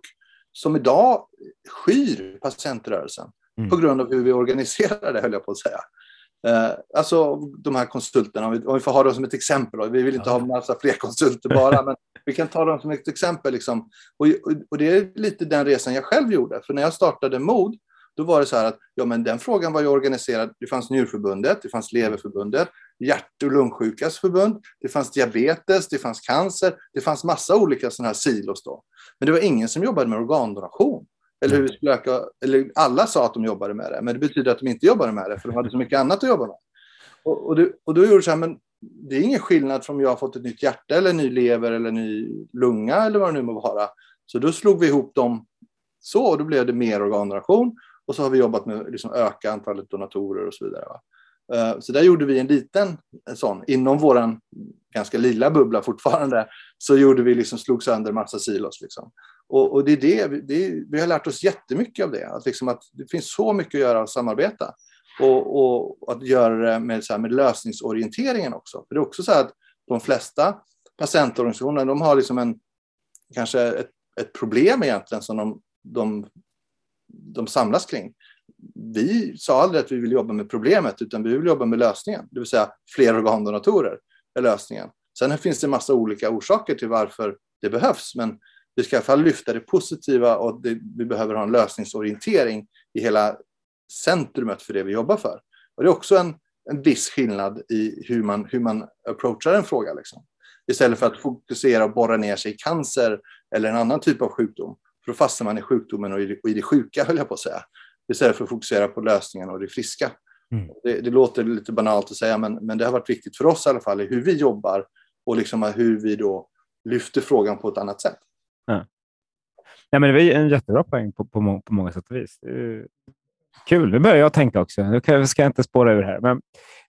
som idag skyr patientrörelsen mm. på grund av hur vi organiserar det, höll jag på att säga. Eh, alltså de här konsulterna, om vi, om vi får ha dem som ett exempel. Då. Vi vill inte ja. ha massa fler konsulter bara, men vi kan ta dem som ett exempel. Liksom. Och, och, och, det är lite den resan jag själv gjorde. För när jag startade MOD, då var det så här att ja, men den frågan var ju organiserad. Det fanns Njurförbundet, det fanns Leverförbundet, Hjärt och lungsjukas förbund, det fanns diabetes, det fanns cancer, det fanns massa olika sådana här silos då. Men det var ingen som jobbade med organdonation. Eller hur vi skulle öka, eller alla sa att de jobbade med det, men det betyder att de inte jobbade med det, för de hade så mycket annat att jobba med. Och, och, det, och då gjorde det så här, men det är ingen skillnad från om jag har fått ett nytt hjärta eller ny lever eller ny lunga eller vad det nu må vara. Så då slog vi ihop dem så och då blev det mer organdonation och så har vi jobbat med att liksom öka antalet donatorer och så vidare. Va? Eh, så där gjorde vi en liten eh, sån, inom vår ganska lilla bubbla fortfarande, så gjorde vi liksom, slog sönder massa silos. Liksom. Och, och det är det, det vi har lärt oss jättemycket av det, att, liksom att det finns så mycket att göra och samarbeta. Och, och att göra det med, så här, med lösningsorienteringen också. För det är också så att de flesta patientorganisationer, de har liksom en, kanske ett, ett problem egentligen som de, de, de samlas kring vi sa aldrig att vi vill jobba med problemet, utan vi vill jobba med lösningen, det vill säga fler organdonatorer är lösningen. Sen finns det en massa olika orsaker till varför det behövs, men vi ska i alla fall lyfta det positiva och det, vi behöver ha en lösningsorientering i hela centrumet för det vi jobbar för. Och det är också en, en viss skillnad i hur man, hur man approachar en fråga. Liksom. Istället för att fokusera och borra ner sig i cancer eller en annan typ av sjukdom. För då fastnar man i sjukdomen och i och i det sjuka, höll jag på att säga istället för att fokusera på lösningen och det friska. Mm. Det, det, låter lite banalt att säga, men, men det har varit viktigt för oss i alla fall, i hur vi jobbar och liksom hur vi då lyfter frågan på ett annat sätt. Ja. Ja, men det var en jättebra poäng på, på, må, på många sätt och vis. Kul, nu börjar jag tänka också. Nu ska jag inte spåra ur här. Men,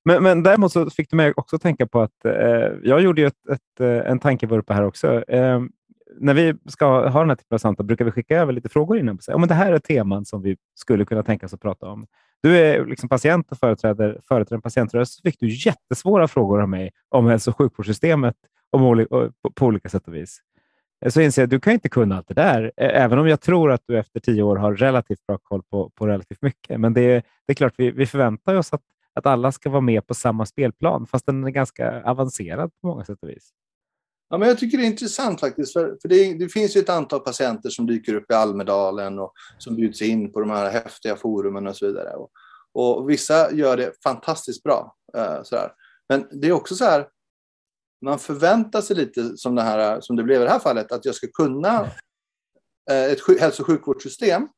men, men däremot så fick du mig också tänka på att eh, jag gjorde ett, ett, eh, en tankevurpa här också. Eh, när vi ska ha den här typen av samtal brukar vi skicka över lite frågor innan. Säga, men det här är teman som vi skulle kunna tänka oss att prata om. Du är liksom patient och företräder, företräder en patientrörelse. Så fick du jättesvåra frågor av mig om hälso och sjukvårdssystemet om, på, på olika sätt och vis. Så inser jag att du kan inte kunna allt det där, även om jag tror att du efter tio år har relativt bra koll på, på relativt mycket. Men det, det är klart, vi, vi förväntar oss att, att alla ska vara med på samma spelplan, fast den är ganska avancerad på många sätt och vis. Ja, men jag tycker det är intressant faktiskt, för, för det, det, finns ju ett antal patienter som dyker upp i Almedalen och som bjuds in på de här häftiga forumen och så vidare. Och, och vissa gör det fantastiskt bra. Eh, sådär. Men det är också så här, man förväntar sig lite som det, här, som det blev i det här fallet, att jag ska kunna eh, ett hälso och sjukvårdssystem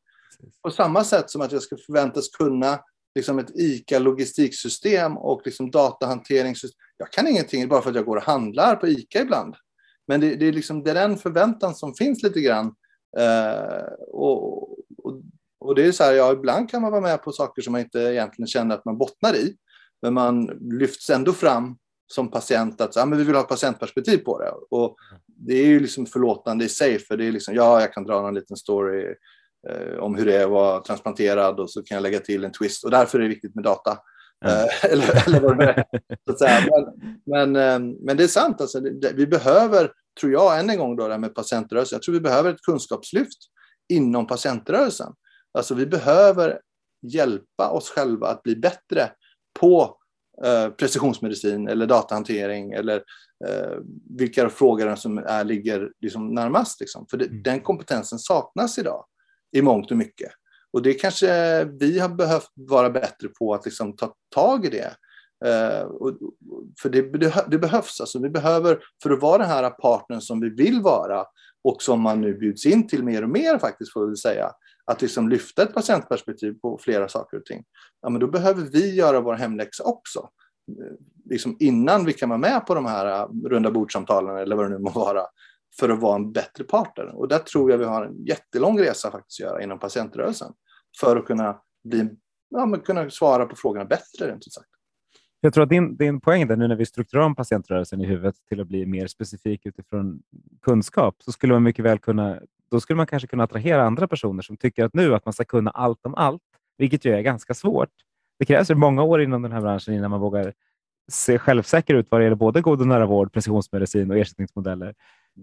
på samma sätt som att jag ska förväntas kunna liksom ett ICA-logistiksystem och liksom datahanteringssystem. Jag kan ingenting bara för att jag går och handlar på ICA ibland. Men det, det är, liksom, det är den förväntan som finns lite grann. Eh, och, och, och, det är så här, ja, ibland kan man vara med på saker som man inte egentligen känner att man bottnar i. Men man lyfts ändå fram som patient att ja, men vi vill ha ett patientperspektiv på det. Och det är ju liksom förlåtande i sig, för det är liksom, ja, jag kan dra en liten story om hur det är att vara transplanterad och så kan jag lägga till en twist. Och därför är det viktigt med data. Mm. eller, eller vad det är. Så att säga. Men, men, eh, men det är sant, alltså, det, vi behöver, tror jag, än en gång då, det här med patientrörelsen. Jag tror vi behöver ett kunskapslyft inom patientrörelsen. Alltså vi behöver hjälpa oss själva att bli bättre på eh, precisionsmedicin eller datahantering eller eh, vilka frågor som är, ligger liksom närmast. Liksom. För det, mm. den kompetensen saknas idag i mångt och mycket. Och det kanske vi har behövt vara bättre på att liksom ta tag i det. Uh, och, för det, det, det, behövs. Alltså, vi behöver, för att vara den här partnern som vi vill vara och som man nu bjuds in till mer och mer faktiskt, får vi säga, att liksom lyfta ett patientperspektiv på flera saker och ting. Ja, men då behöver vi göra vår hemläxa också. Eh, liksom innan vi kan vara med på de här eh, runda bordsamtalen eller vad det nu må vara för att vara en bättre partner. Och där tror jag vi har en jättelång resa faktiskt att göra inom patientrörelsen för att kunna, bli, ja, kunna svara på frågorna bättre. Rent ut sagt. Jag tror att din, din poäng där, nu när vi strukturerar om patientrörelsen i huvudet till att bli mer specifik utifrån kunskap, så skulle man mycket väl kunna, då skulle man kanske kunna attrahera andra personer som tycker att nu att man ska kunna allt om allt, vilket ju är ganska svårt. det krävs många år inom den här branschen innan man vågar se självsäker ut vad det gäller både god och nära vård, precisionsmedicin och ersättningsmodeller.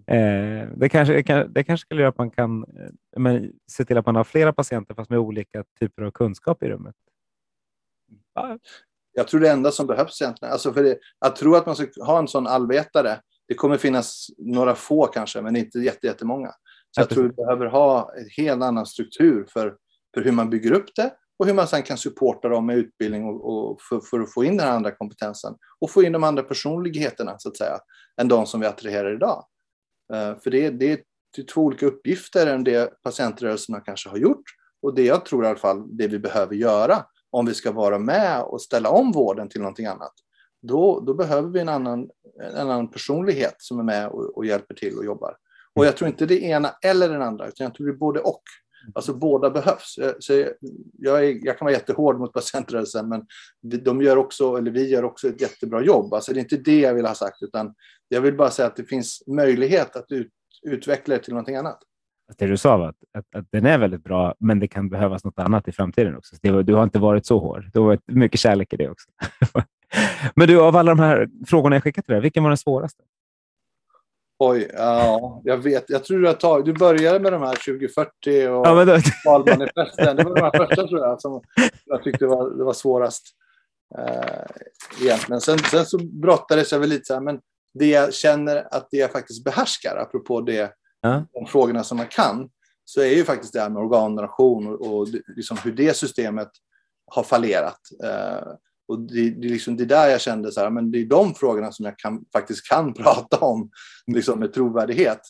Eh, det, kanske, det kanske skulle göra att man kan eh, men, se till att man har flera patienter fast med olika typer av kunskap i rummet. Ja. Jag tror det enda som behövs egentligen, alltså för det, att tro att man ska ha en sån allvetare, det kommer finnas några få kanske, men inte jättemånga. Så jag tror vi behöver ha en helt annan struktur för, för hur man bygger upp det och hur man sen kan supporta dem med utbildning och, och för, för, att få in den andra kompetensen och få in de andra personligheterna så att säga, än de som vi attraherar idag. Eh, för det, det, det är två olika uppgifter än det patientrörelserna kanske har gjort och det jag tror i alla fall det vi behöver göra om vi ska vara med och ställa om vården till någonting annat. Då, då behöver vi en annan, en annan personlighet som är med och, och hjälper till och jobbar. Och jag tror inte det ena eller den andra, utan jag tror det är både och. Alltså båda behövs. Eh, så jag, är, jag kan vara jättehård mot patientrörelsen, men de gör också, eller vi gör också ett jättebra jobb. Alltså det är inte det jag vill ha sagt, utan jag vill bara säga att det finns möjlighet att ut, utveckla det till någonting annat. Det du sa var att, att, att, den är väldigt bra, men det kan behövas något annat i framtiden också. Det, du har inte varit så hård. Du har varit mycket kärlek i det också. men du, av alla de här frågorna jag skickat till dig, vilken var den svåraste? Oj, ja, jag vet. Jag tror du har tagit... Du började med de här 2040 och ja, då... valmanifesten. Det var de här första tror jag som jag tyckte var, det var svårast. Uh, egentligen. Sen, sen så brottades jag väl lite så här, men det jag känner att det jag faktiskt behärskar, apropå det, ja. de frågorna som man kan, så är ju faktiskt det här med organdonation och, och liksom hur det systemet har fallerat. Uh, och det, det, liksom, det där jag kände så här, men det är de frågorna som jag kan, faktiskt kan prata om liksom med trovärdighet.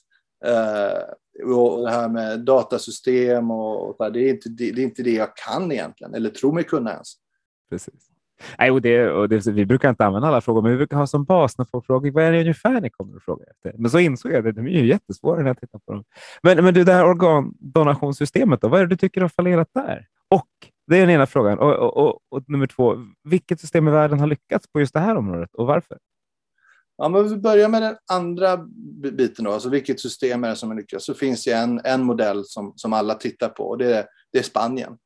Uh, och det här med datasystem och, och här, det, är inte, det, det, är inte det jag kan egentligen, eller tror mig kunna ens. Precis. Nej, och det, och det, vi brukar inte använda alla frågor, men vi brukar ha som bas när folk frågar vad är det ungefär ni kommer att fråga efter. Men så insåg jag att de är ju jättesvåra när jag tittar på dem. Men, men du, det här organdonationssystemet, då, vad är det du tycker har fallerat där? Och det är den ena frågan. Och, och, och, och, nummer två, vilket system i världen har lyckats på just det här området och varför? Ja, men vi börjar med den andra biten, då, alltså vilket system är det som har lyckats? Så finns det en, en modell som, som alla tittar på och det är, det är Spanien.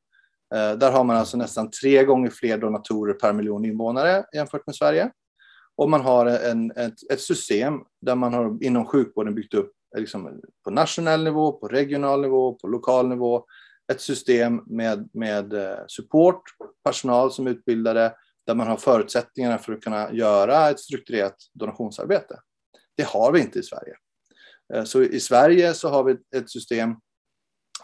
Eh, där har man alltså nästan tre gånger fler donatorer per miljon invånare jämfört med Sverige. Och man har en, ett, ett system där man har inom sjukvården byggt upp eh, liksom, på nationell nivå, på regional nivå, på lokal nivå ett system med, med eh, support, personal som är utbildade, där man har förutsättningarna för att kunna göra ett strukturerat donationsarbete. Det har vi inte i Sverige. Eh, så i Sverige så har vi ett system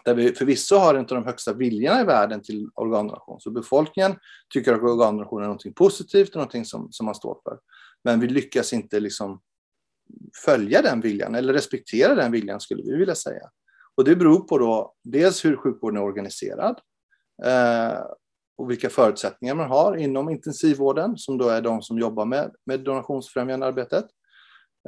där vi förvisso har en av de högsta viljorna i världen till organdonation. Så befolkningen tycker att organdonation är något positivt och något som, som man står för. Men vi lyckas inte liksom följa den viljan eller respektera den viljan skulle vi vilja säga. Och det beror på då dels hur sjukvården är organiserad eh, och vilka förutsättningar man har inom intensivvården, som då är de som jobbar med, med donationsfrämjande arbetet.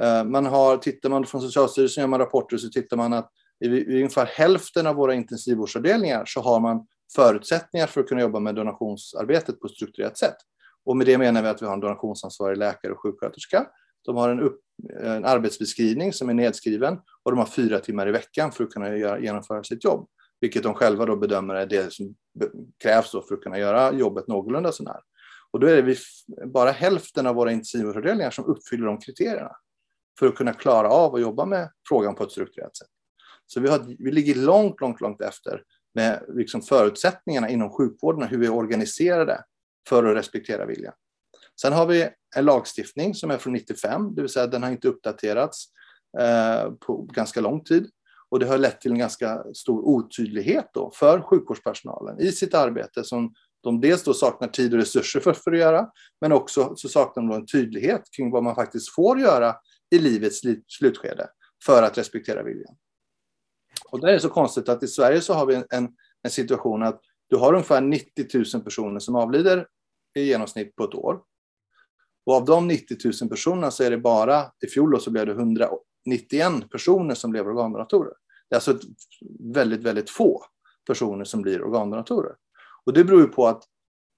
Eh, man har, tittar man från Socialstyrelsen gör man rapporter så tittar man att i, i ungefär hälften av våra intensivvårdsavdelningar så har man förutsättningar för att kunna jobba med donationsarbetet på ett strukturerat sätt. Och med det menar vi att vi har en donationsansvarig läkare och sjuksköterska de har en, upp, en arbetsbeskrivning som är nedskriven och de har fyra timmar i veckan för att kunna göra, genomföra sitt jobb. Vilket de själva då bedömer är det som krävs för att kunna göra jobbet någorlunda sånär. Och då är det vi, bara hälften av våra intensivvårdsavdelningar som uppfyller de kriterierna för att kunna klara av att jobba med frågan på ett strukturerat sätt. Så vi, har, vi ligger långt, långt, långt efter med liksom förutsättningarna inom sjukvården, och hur vi är organiserade för att respektera viljan. Sen har vi en lagstiftning som är från 95, det vill säga den har inte uppdaterats Eh, på ganska lång tid. Och det har lett till en ganska stor otydlighet då för sjukvårdspersonalen i sitt arbete som de dels då saknar tid och resurser för, för att göra, men också så saknar de en tydlighet kring vad man faktiskt får göra i livets slutskede för att respektera viljan. Och det är så konstigt att i Sverige så har vi en, en situation att du har ungefär 90 000 personer som avlider i genomsnitt på ett år. Och av de 90 000 personerna så är det bara, i fjol så blev det 100. 91 personer som blev organdonatorer. Det är alltså ett väldigt, väldigt få personer som blir organdonatorer. Och det beror ju på att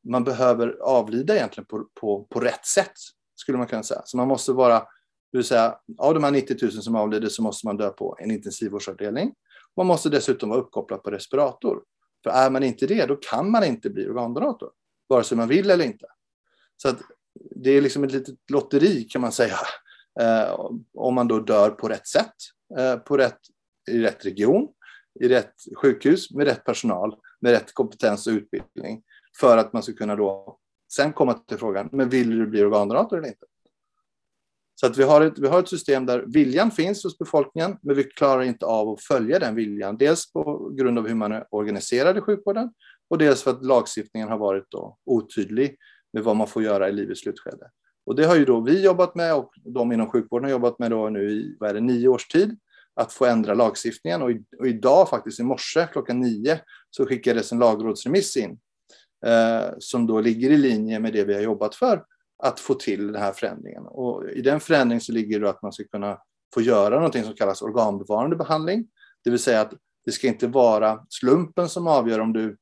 man behöver avlida egentligen på, på, på rätt sätt, skulle man kunna säga. Så man måste vara, det vill säga av de här 90 000 som avlider så måste man dö på en intensivvårdsavdelning. Man måste dessutom vara uppkopplad på respirator. För är man inte det, då kan man inte bli organdonator. vare sig man vill eller inte. Så att det är liksom ett litet lotteri kan man säga. Eh, om man då dör på rätt sätt, eh, på rätt, i rätt region, i rätt sjukhus, med rätt personal, med rätt kompetens och utbildning. För att man ska kunna då sen komma till frågan, men vill du bli organdonator eller inte? Så att vi har, ett, vi har ett system där viljan finns hos befolkningen, men vi klarar inte av att följa den viljan. Dels på grund av hur man är organiserad i sjukvården och dels för att lagstiftningen har varit då otydlig med vad man får göra i livets slutskede. Och det har ju då vi jobbat med och de inom sjukvården har jobbat med då nu i vad är det, nio års tid att få ändra lagstiftningen. Och, i, och idag faktiskt i morse klockan nio så skickades en lagrådsremiss in eh, som då ligger i linje med det vi har jobbat för att få till den här förändringen. Och I den förändringen så ligger det att man ska kunna få göra någonting som kallas organbevarande behandling. Det vill säga att det ska inte vara slumpen som avgör om du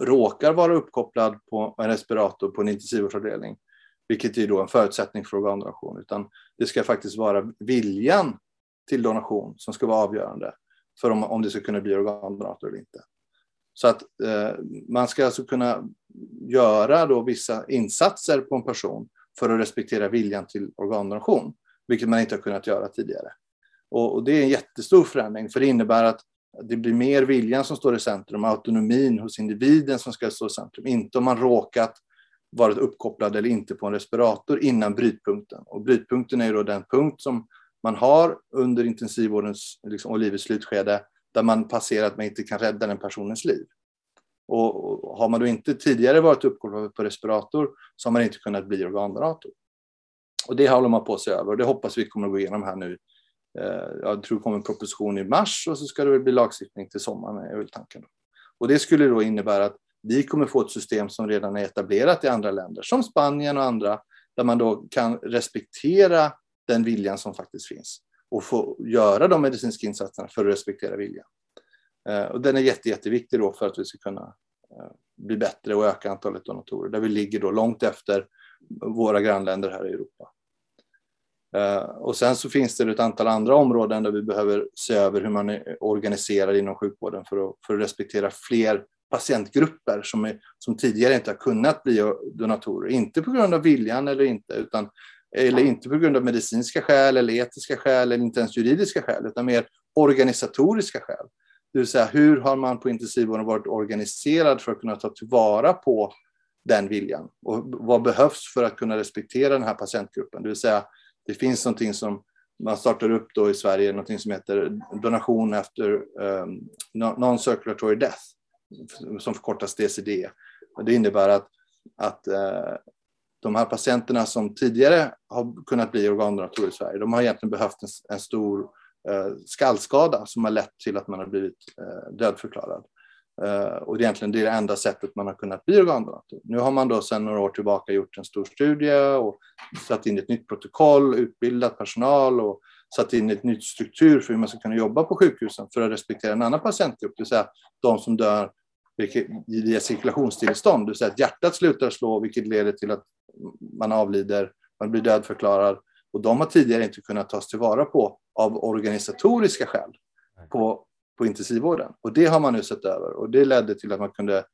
råkar vara uppkopplad på en respirator på en intensivvårdsavdelning, vilket är då en förutsättning för organdonation, utan det ska faktiskt vara viljan till donation som ska vara avgörande för om, om det ska kunna bli organdonator eller inte. Så att eh, man ska alltså kunna göra då vissa insatser på en person för att respektera viljan till organdonation, vilket man inte har kunnat göra tidigare. Och, och det är en jättestor förändring, för det innebär att det blir mer viljan som står i centrum, autonomin hos individen som ska stå i centrum, inte om man råkat varit uppkopplad eller inte på en respirator innan brytpunkten. Och brytpunkten är ju då den punkt som man har under intensivvårdens liksom, och livets slutskede där man passerar att man inte kan rädda den personens liv. Och har man då inte tidigare varit uppkopplad på respirator så har man inte kunnat bli organdonator. Och det håller man på att se över och det hoppas vi kommer att gå igenom här nu. Eh, jag tror det kommer en proposition i mars och så ska det väl bli lagstiftning till sommaren är väl tanken. Och det skulle då innebära att vi kommer få ett system som redan är etablerat i andra länder, som Spanien och andra, där man då kan respektera den viljan som faktiskt finns och få göra de medicinska insatserna för att respektera viljan. Eh, och den är jätte, jätteviktig då för att vi ska kunna eh, bli bättre och öka antalet donatorer, där vi ligger då långt efter våra grannländer här i Europa. Eh, och sen så finns det ett antal andra områden där vi behöver se över hur man är organiserad inom sjukvården för att, för att respektera fler patientgrupper som, är, som tidigare inte har kunnat bli donatorer. Inte på grund av viljan eller inte, utan eller inte på grund av medicinska skäl eller etiska skäl eller inte ens juridiska skäl, utan mer organisatoriska skäl. Det vill säga, hur har man på intensivvården varit organiserad för att kunna ta tillvara på den viljan? Och vad behövs för att kunna respektera den här patientgruppen? Det vill säga, det finns någonting som man startar upp då i Sverige, någonting som heter donation efter um, non-circulatory death, som förkortas DCD. Det innebär att, att eh, de här patienterna som tidigare har kunnat bli organdonatorer i Sverige, de har egentligen behövt en, en stor eh, skallskada som har lett till att man har blivit eh, dödförklarad. Och det är egentligen det, enda sättet man har kunnat bli organdonator. Nu har man då sedan några år tillbaka gjort en stor studie och satt in ett nytt protokoll, utbildat personal och satt in ett nytt struktur för hur man ska kunna jobba på sjukhusen för att respektera en annan patientgrupp, det vill säga de som dör via cirkulationsstillestånd, det vill säga att hjärtat slutar slå, vilket leder till att man avlider, man blir dödförklarad. Och de har tidigare inte kunnat tas tillvara på av organisatoriska skäl på, på intensivvården. Och det har man nu sett över och det ledde till att man kunde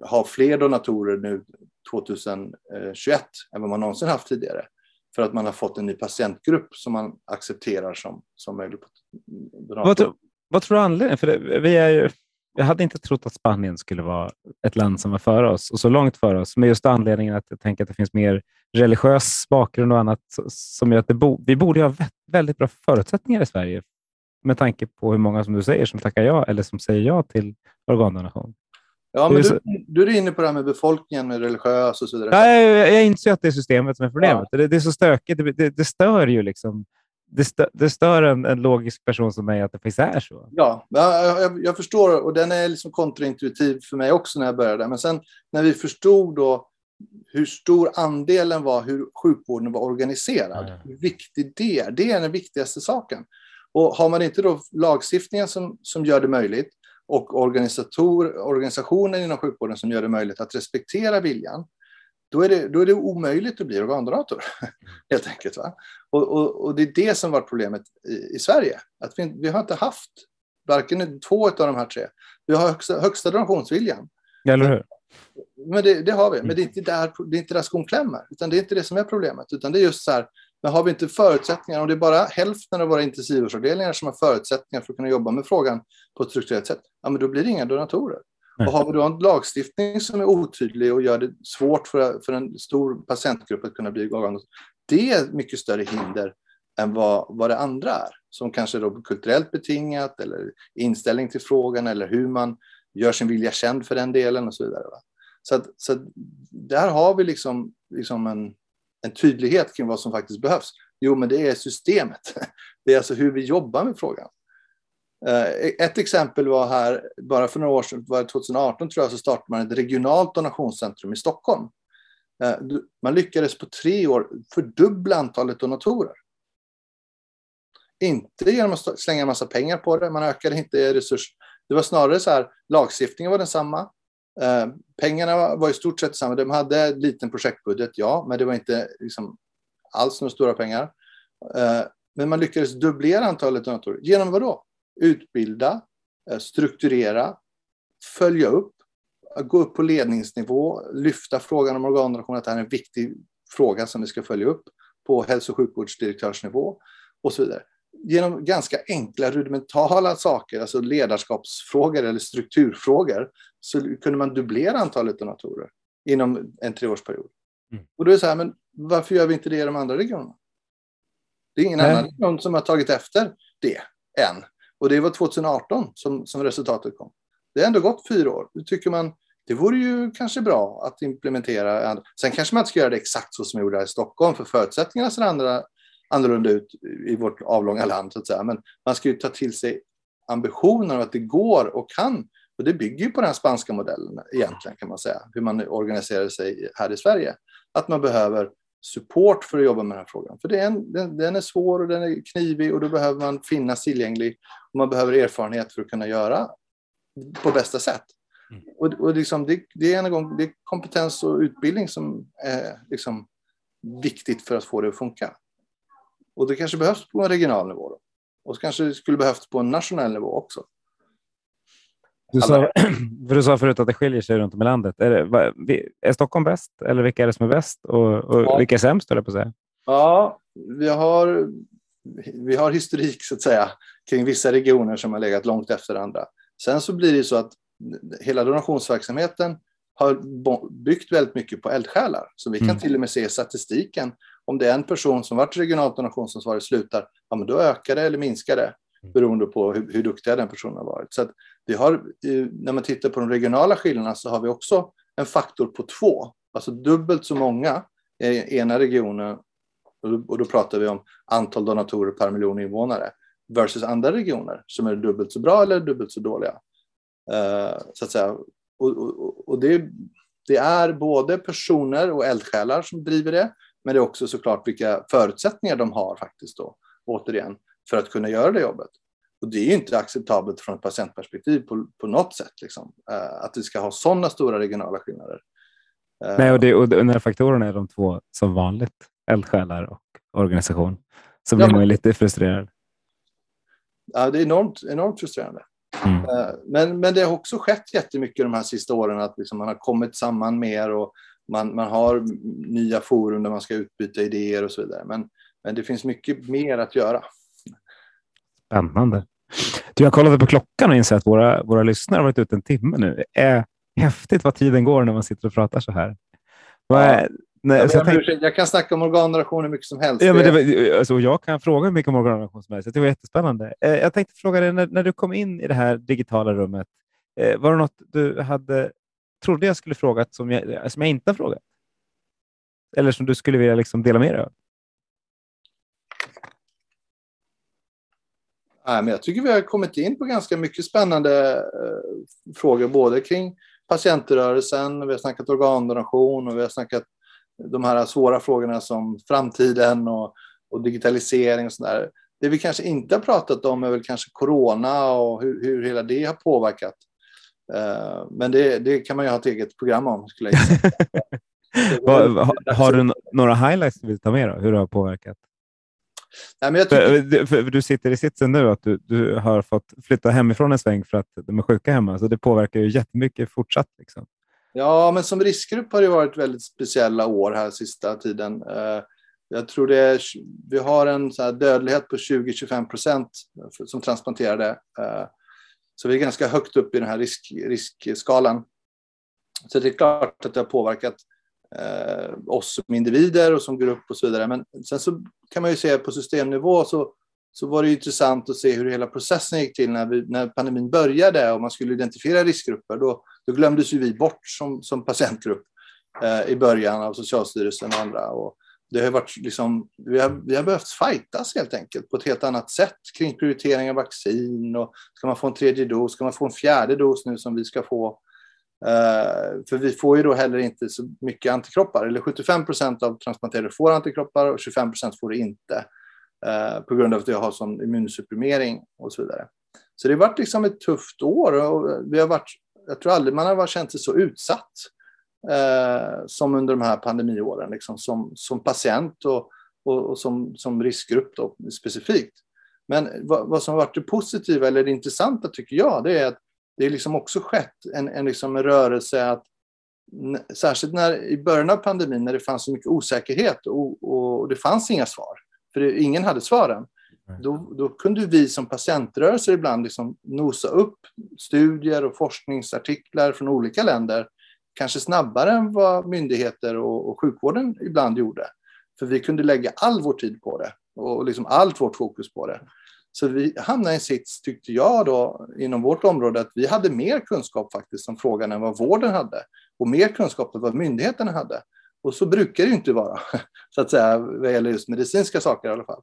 ha fler donatorer nu 2021 än vad man någonsin haft tidigare. För att man har fått en ny patientgrupp som man accepterar som, som möjlig Vad, vad tror du anledningen? För det, vi är ju, jag hade inte trott att Spanien skulle vara ett land som var före oss och så långt före oss, med just anledningen att jag tänker att det finns mer religiös bakgrund och annat som gör att bo, vi borde ha väldigt bra förutsättningar i Sverige med tanke på hur många som du säger som tackar ja eller som säger ja till organdonation. Ja, men du, du är inne på det här med befolkningen, med religiös och så vidare. Ja, jag, jag inser att det är systemet som är problemet. Ja. Det, det, är så stökigt. Det, det, det stör ju liksom det, stör, det stör en, en, logisk person som mig att det faktiskt är så. Ja, jag, jag, förstår och den är liksom kontraintuitiv för mig också när jag började. Men sen när vi förstod då hur stor andelen var, hur sjukvården var organiserad, mm. hur viktig det är. Det är den viktigaste saken. Och har man inte då lagstiftningen som, som gör det möjligt och organisator, organisationen inom sjukvården som gör det möjligt att respektera viljan, då är det, då är det omöjligt att bli organdonator. Helt enkelt. Va? Och, och, och, det är det som var problemet i, i Sverige. Att vi, vi, har inte haft varken två av de här tre. Vi har högsta, högsta donationsviljan. Eller hur? men det, det har vi. Men det är, inte där, det är inte där skon klämmer. Utan det är inte det som är problemet. Utan det är just så här, men har vi inte förutsättningar, om det är bara hälften av våra intensivvårdsavdelningar som har förutsättningar för att kunna jobba med frågan på ett strukturerat sätt, ja, men då blir det inga donatorer. Och har vi då en lagstiftning som är otydlig och gör det svårt för, för en stor patientgrupp att kunna bli igång, det är ett mycket större hinder än vad, vad det andra är. Som kanske är kulturellt betingat eller inställning till frågan eller hur man gör sin vilja känd för den delen och så vidare. Va? Så, att, så att där har vi liksom, liksom en, en tydlighet kring vad som faktiskt behövs. Jo, men det är systemet. Det är alltså hur vi jobbar med frågan. Eh, ett exempel var här, bara för några år sedan, var 2018 tror jag, så startade man ett regionalt donationscentrum i Stockholm. Eh, man lyckades på tre år fördubbla antalet donatorer. Inte genom att slänga en massa pengar på det, man ökade inte resurser. Det var snarare så här, lagstiftningen var densamma. Eh, pengarna var i stort sett samma. De hade en liten projektbudget, ja, men det var inte liksom, alls några stora pengar. Men man lyckades dubblera antalet donatorer. Genom vad då? Utbilda, eh, strukturera, följa upp, gå upp på ledningsnivå, lyfta frågan om organdonation, att det här är en viktig fråga som vi ska följa upp på hälso och sjukvårdsdirektörsnivå och så vidare genom ganska enkla rudimentala saker, alltså ledarskapsfrågor eller strukturfrågor, så kunde man dubblera antalet donatorer inom en treårsperiod. Mm. Och då är det så här, men varför gör vi inte det i de andra regionerna? Det är ingen Nej. annan region som har tagit efter det än. Och det var 2018 som, som resultatet kom. Det har ändå gått fyra år. Då tycker man det vore ju kanske bra att implementera. Sen kanske man inte ska göra det exakt så som vi gjorde här i Stockholm, för förutsättningarna ser andra annorlunda ut i vårt avlånga land. Så att säga. Men man ska ju ta till sig ambitionen av att det går och kan. Och det bygger ju på den spanska modellen egentligen kan man säga. Hur man organiserar sig här i Sverige. Att man behöver support för att jobba med den här frågan. För det är en, den, den, är svår och den är knivig och då behöver man finnas tillgänglig. Och man behöver erfarenhet för att kunna göra på bästa sätt. Mm. Och, och liksom det, det, är en gång, det är kompetens och utbildning som är liksom viktigt för att få det att funka. Och det kanske behövs på en regional nivå. Då. Och kanske det skulle behövas på en nationell nivå också. Du sa, för du sa förut att det skiljer sig runt om i landet. Är, det, är Stockholm bäst eller vilka är det som är bäst och, och ja. vilka är sämst? På säga? Ja, vi har, vi har historik så att säga kring vissa regioner som har legat långt efter andra. Sen så blir det så att hela donationsverksamheten har byggt väldigt mycket på eldsjälar. Så vi kan mm. till och med se statistiken om det är en person som varit regionalt donationsansvarig slutar, ja, men då ökar det eller minskar det. Mm. beroende på hur, hur duktig den personen har varit. Så vi har, eh, när man tittar på de regionala skillnaderna så har vi också en faktor på två, alltså dubbelt så många i ena regionen, och då pratar vi om antal donatorer per miljon invånare, versus andra regioner som är dubbelt så bra eller dubbelt så dåliga. Uh, så att säga. Och, och, och det, det, är både personer och eldsjälar som driver det, men det är också såklart vilka förutsättningar de har faktiskt då, återigen, för att kunna göra det jobbet. Och det är ju inte acceptabelt från ett patientperspektiv på, på något sätt, liksom, uh, att vi ska ha sådana stora regionala skillnader. Uh, Nej, och, det, och de här faktorerna är de två som vanligt, eldsjälar och organisation, så blir ja, man ju lite frustrerad. Ja, det är enormt, enormt frustrerande. Mm. Uh, men, men det har också skett jättemycket de här sista åren, att liksom man har kommit samman mer och man, man har nya forum där man ska utbyta idéer och så vidare. Men, men det finns mycket mer att göra. Spännande. Du, jag kollade på klockan och inser att våra, våra lyssnare har varit ute en timme nu. Är häftigt vad tiden går när man sitter och pratar så här. Ja. Nej, jag, jag, tänk... jag, kan snacka om organdonation hur mycket som helst. Ja, men det var, alltså, jag kan fråga hur mycket om organdonation som helst. Det var jättespännande. Eh, jag tänkte fråga dig, när, när, du kom in i det här digitala rummet, eh, var det något du hade trodde jag skulle fråga som jag, som jag inte har frågat? Eller som du skulle vilja liksom dela med dig av? Nej, men jag tycker vi har kommit in på ganska mycket spännande eh, frågor, både kring patientrörelsen, vi har snackat organdonation och vi har snackat de här svåra frågorna som framtiden och, och digitalisering och sådär. Det vi kanske inte har pratat om är väl kanske corona och hur, hur hela det har påverkat Eh, men det, det, kan man ju ha ett eget program om. Skulle jag har, har du några highlights du vill ta med? Då? Hur det har påverkat? Nej, men jag tycker... för, för, du sitter i sitsen nu att du, du har fått flytta hemifrån en sväng för att de är sjuka hemma, så det påverkar ju jättemycket fortsatt. Liksom. Ja, men som riskgrupp har det varit väldigt speciella år här sista tiden. Eh, jag tror det är, vi har en dödlighet på 20-25 procent som transplanterade. Eh, så vi är ganska högt upp i den här risk, riskskalan. Så det är klart att det har påverkat eh, oss som individer och som grupp och så vidare. Men sen så kan man ju se på systemnivå så, så var det intressant att se hur hela processen gick till när, vi, när pandemin började och man skulle identifiera riskgrupper. Då, då glömdes ju vi bort som, som patientgrupp eh, i början av Socialstyrelsen och andra. Och det har varit liksom, vi, har, vi har behövt fightas helt enkelt på ett helt annat sätt kring prioritering av vaccin. Och ska man få en tredje dos? Ska man få en fjärde dos nu som vi ska få? Eh, för vi får ju då heller inte så mycket antikroppar. Eller 75 procent av transplanterade får antikroppar och 25 procent får det inte. Eh, på grund av att jag har sån immunsupprimering och så vidare. Så det har varit liksom ett tufft år och vi har varit, jag tror aldrig man har känt sig så utsatt eh, som under de här pandemiåren, liksom, som, som patient och, och, och som, som riskgrupp då, specifikt. Men vad, vad som har varit det positiva eller det intressanta tycker jag, det är att det är liksom också skett en, en, liksom en rörelse att särskilt när, i början av pandemin när det fanns så mycket osäkerhet och, och det fanns inga svar, för det, ingen hade svaren, då, då, kunde vi som patientrörelser ibland liksom nosa upp studier och forskningsartiklar från olika länder, kanske snabbare än vad myndigheter och, och sjukvården ibland gjorde. För vi kunde lägga all vår tid på det och liksom allt vårt fokus på det. Så vi hamnade i en sits, tyckte jag då, inom vårt område, att vi hade mer kunskap faktiskt om frågan än vad vården hade och mer kunskap än vad myndigheterna hade. Och så brukar det ju inte vara, så att säga, vad gäller just medicinska saker i alla fall.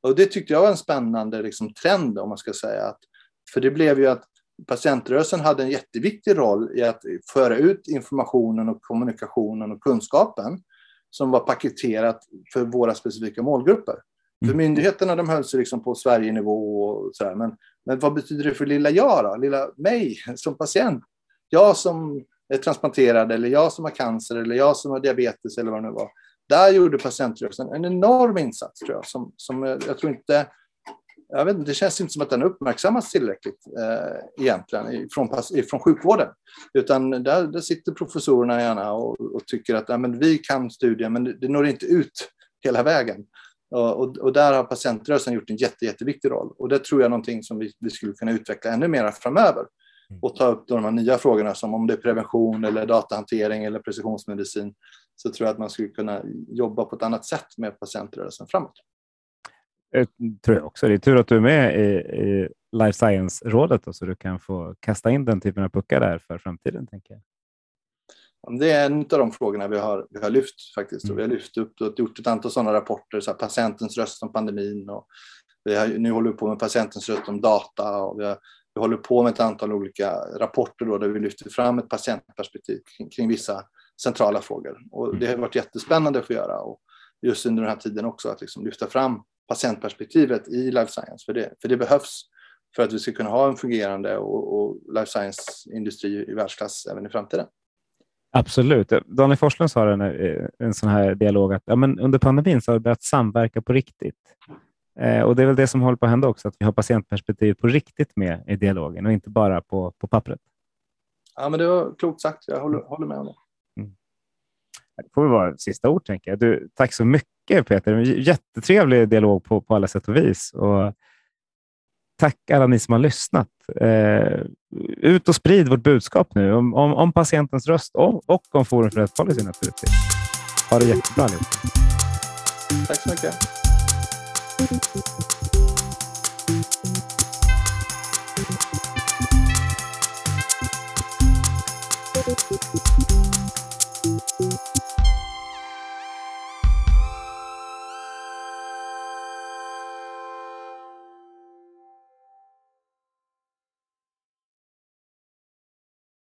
Och det tyckte jag var en spännande liksom, trend, om man ska säga. Att, för det blev ju att patientrörelsen hade en jätteviktig roll i att föra ut informationen och kommunikationen och kunskapen som var paketerat för våra specifika målgrupper. För mm. myndigheterna de höll sig liksom på Sverigenivå och sådär. Men, men vad betyder det för lilla jag då? Lilla mig som patient? Jag som är transplanterad eller jag som har cancer eller jag som har diabetes eller vad det nu var. Där gjorde patientrörelsen en enorm insats tror jag. Som, som jag tror inte, jag vet, det känns inte som att den uppmärksammas tillräckligt eh, egentligen från, från sjukvården. Utan där, där sitter professorerna gärna och, och tycker att ja, men vi kan studien men det, det når inte ut hela vägen. Och, och, där har patientrörelsen gjort en jätte, jätteviktig roll. Och det tror jag är någonting som vi, vi skulle kunna utveckla ännu mer framöver. Mm. Och ta upp de här nya frågorna som om det är prevention eller datahantering eller precisionsmedicin. Så tror jag att man skulle kunna jobba på ett annat sätt med patientrörelsen framåt. Det tror jag också. Det är tur att du är med i, i Life Science-rådet så du kan få kasta in den typen av puckar där för framtiden. tänker jag. Det är en av de frågorna vi har, vi har lyft faktiskt. Och vi har mm. lyft upp och gjort ett antal sådana rapporter, så patientens röst om pandemin. Och vi har, nu håller vi på med patientens röst om data. Och vi, har, vi håller på med ett antal olika rapporter då, där vi lyfter fram ett patientperspektiv kring, kring vissa centrala frågor. Och det har varit jättespännande att få göra. Och just under den här tiden också, att liksom lyfta fram patientperspektivet i life science. För det, för det behövs för att vi ska kunna ha en fungerande och, och life science-industri i världsklass även i framtiden. Absolut. Daniel Forslund sa en, en sån här dialog att ja, men under pandemin så har vi börjat samverka på riktigt. Eh, och Det är väl det som håller på att hända också, att vi har patientperspektiv på riktigt med i dialogen och inte bara på, på pappret. Ja, men det var klokt sagt. Jag håller, håller med om det. Mm. Det får vara sista ord, tänker jag. Du, tack så mycket, Peter. Jättetrevlig dialog på, på alla sätt och vis. Och tack alla ni som har lyssnat. Eh, ut och sprid vårt budskap nu om, om, om patientens röst och, och om Forum för rättspolicy naturligtvis. Ha det jättebra allihopa. Tack så mycket.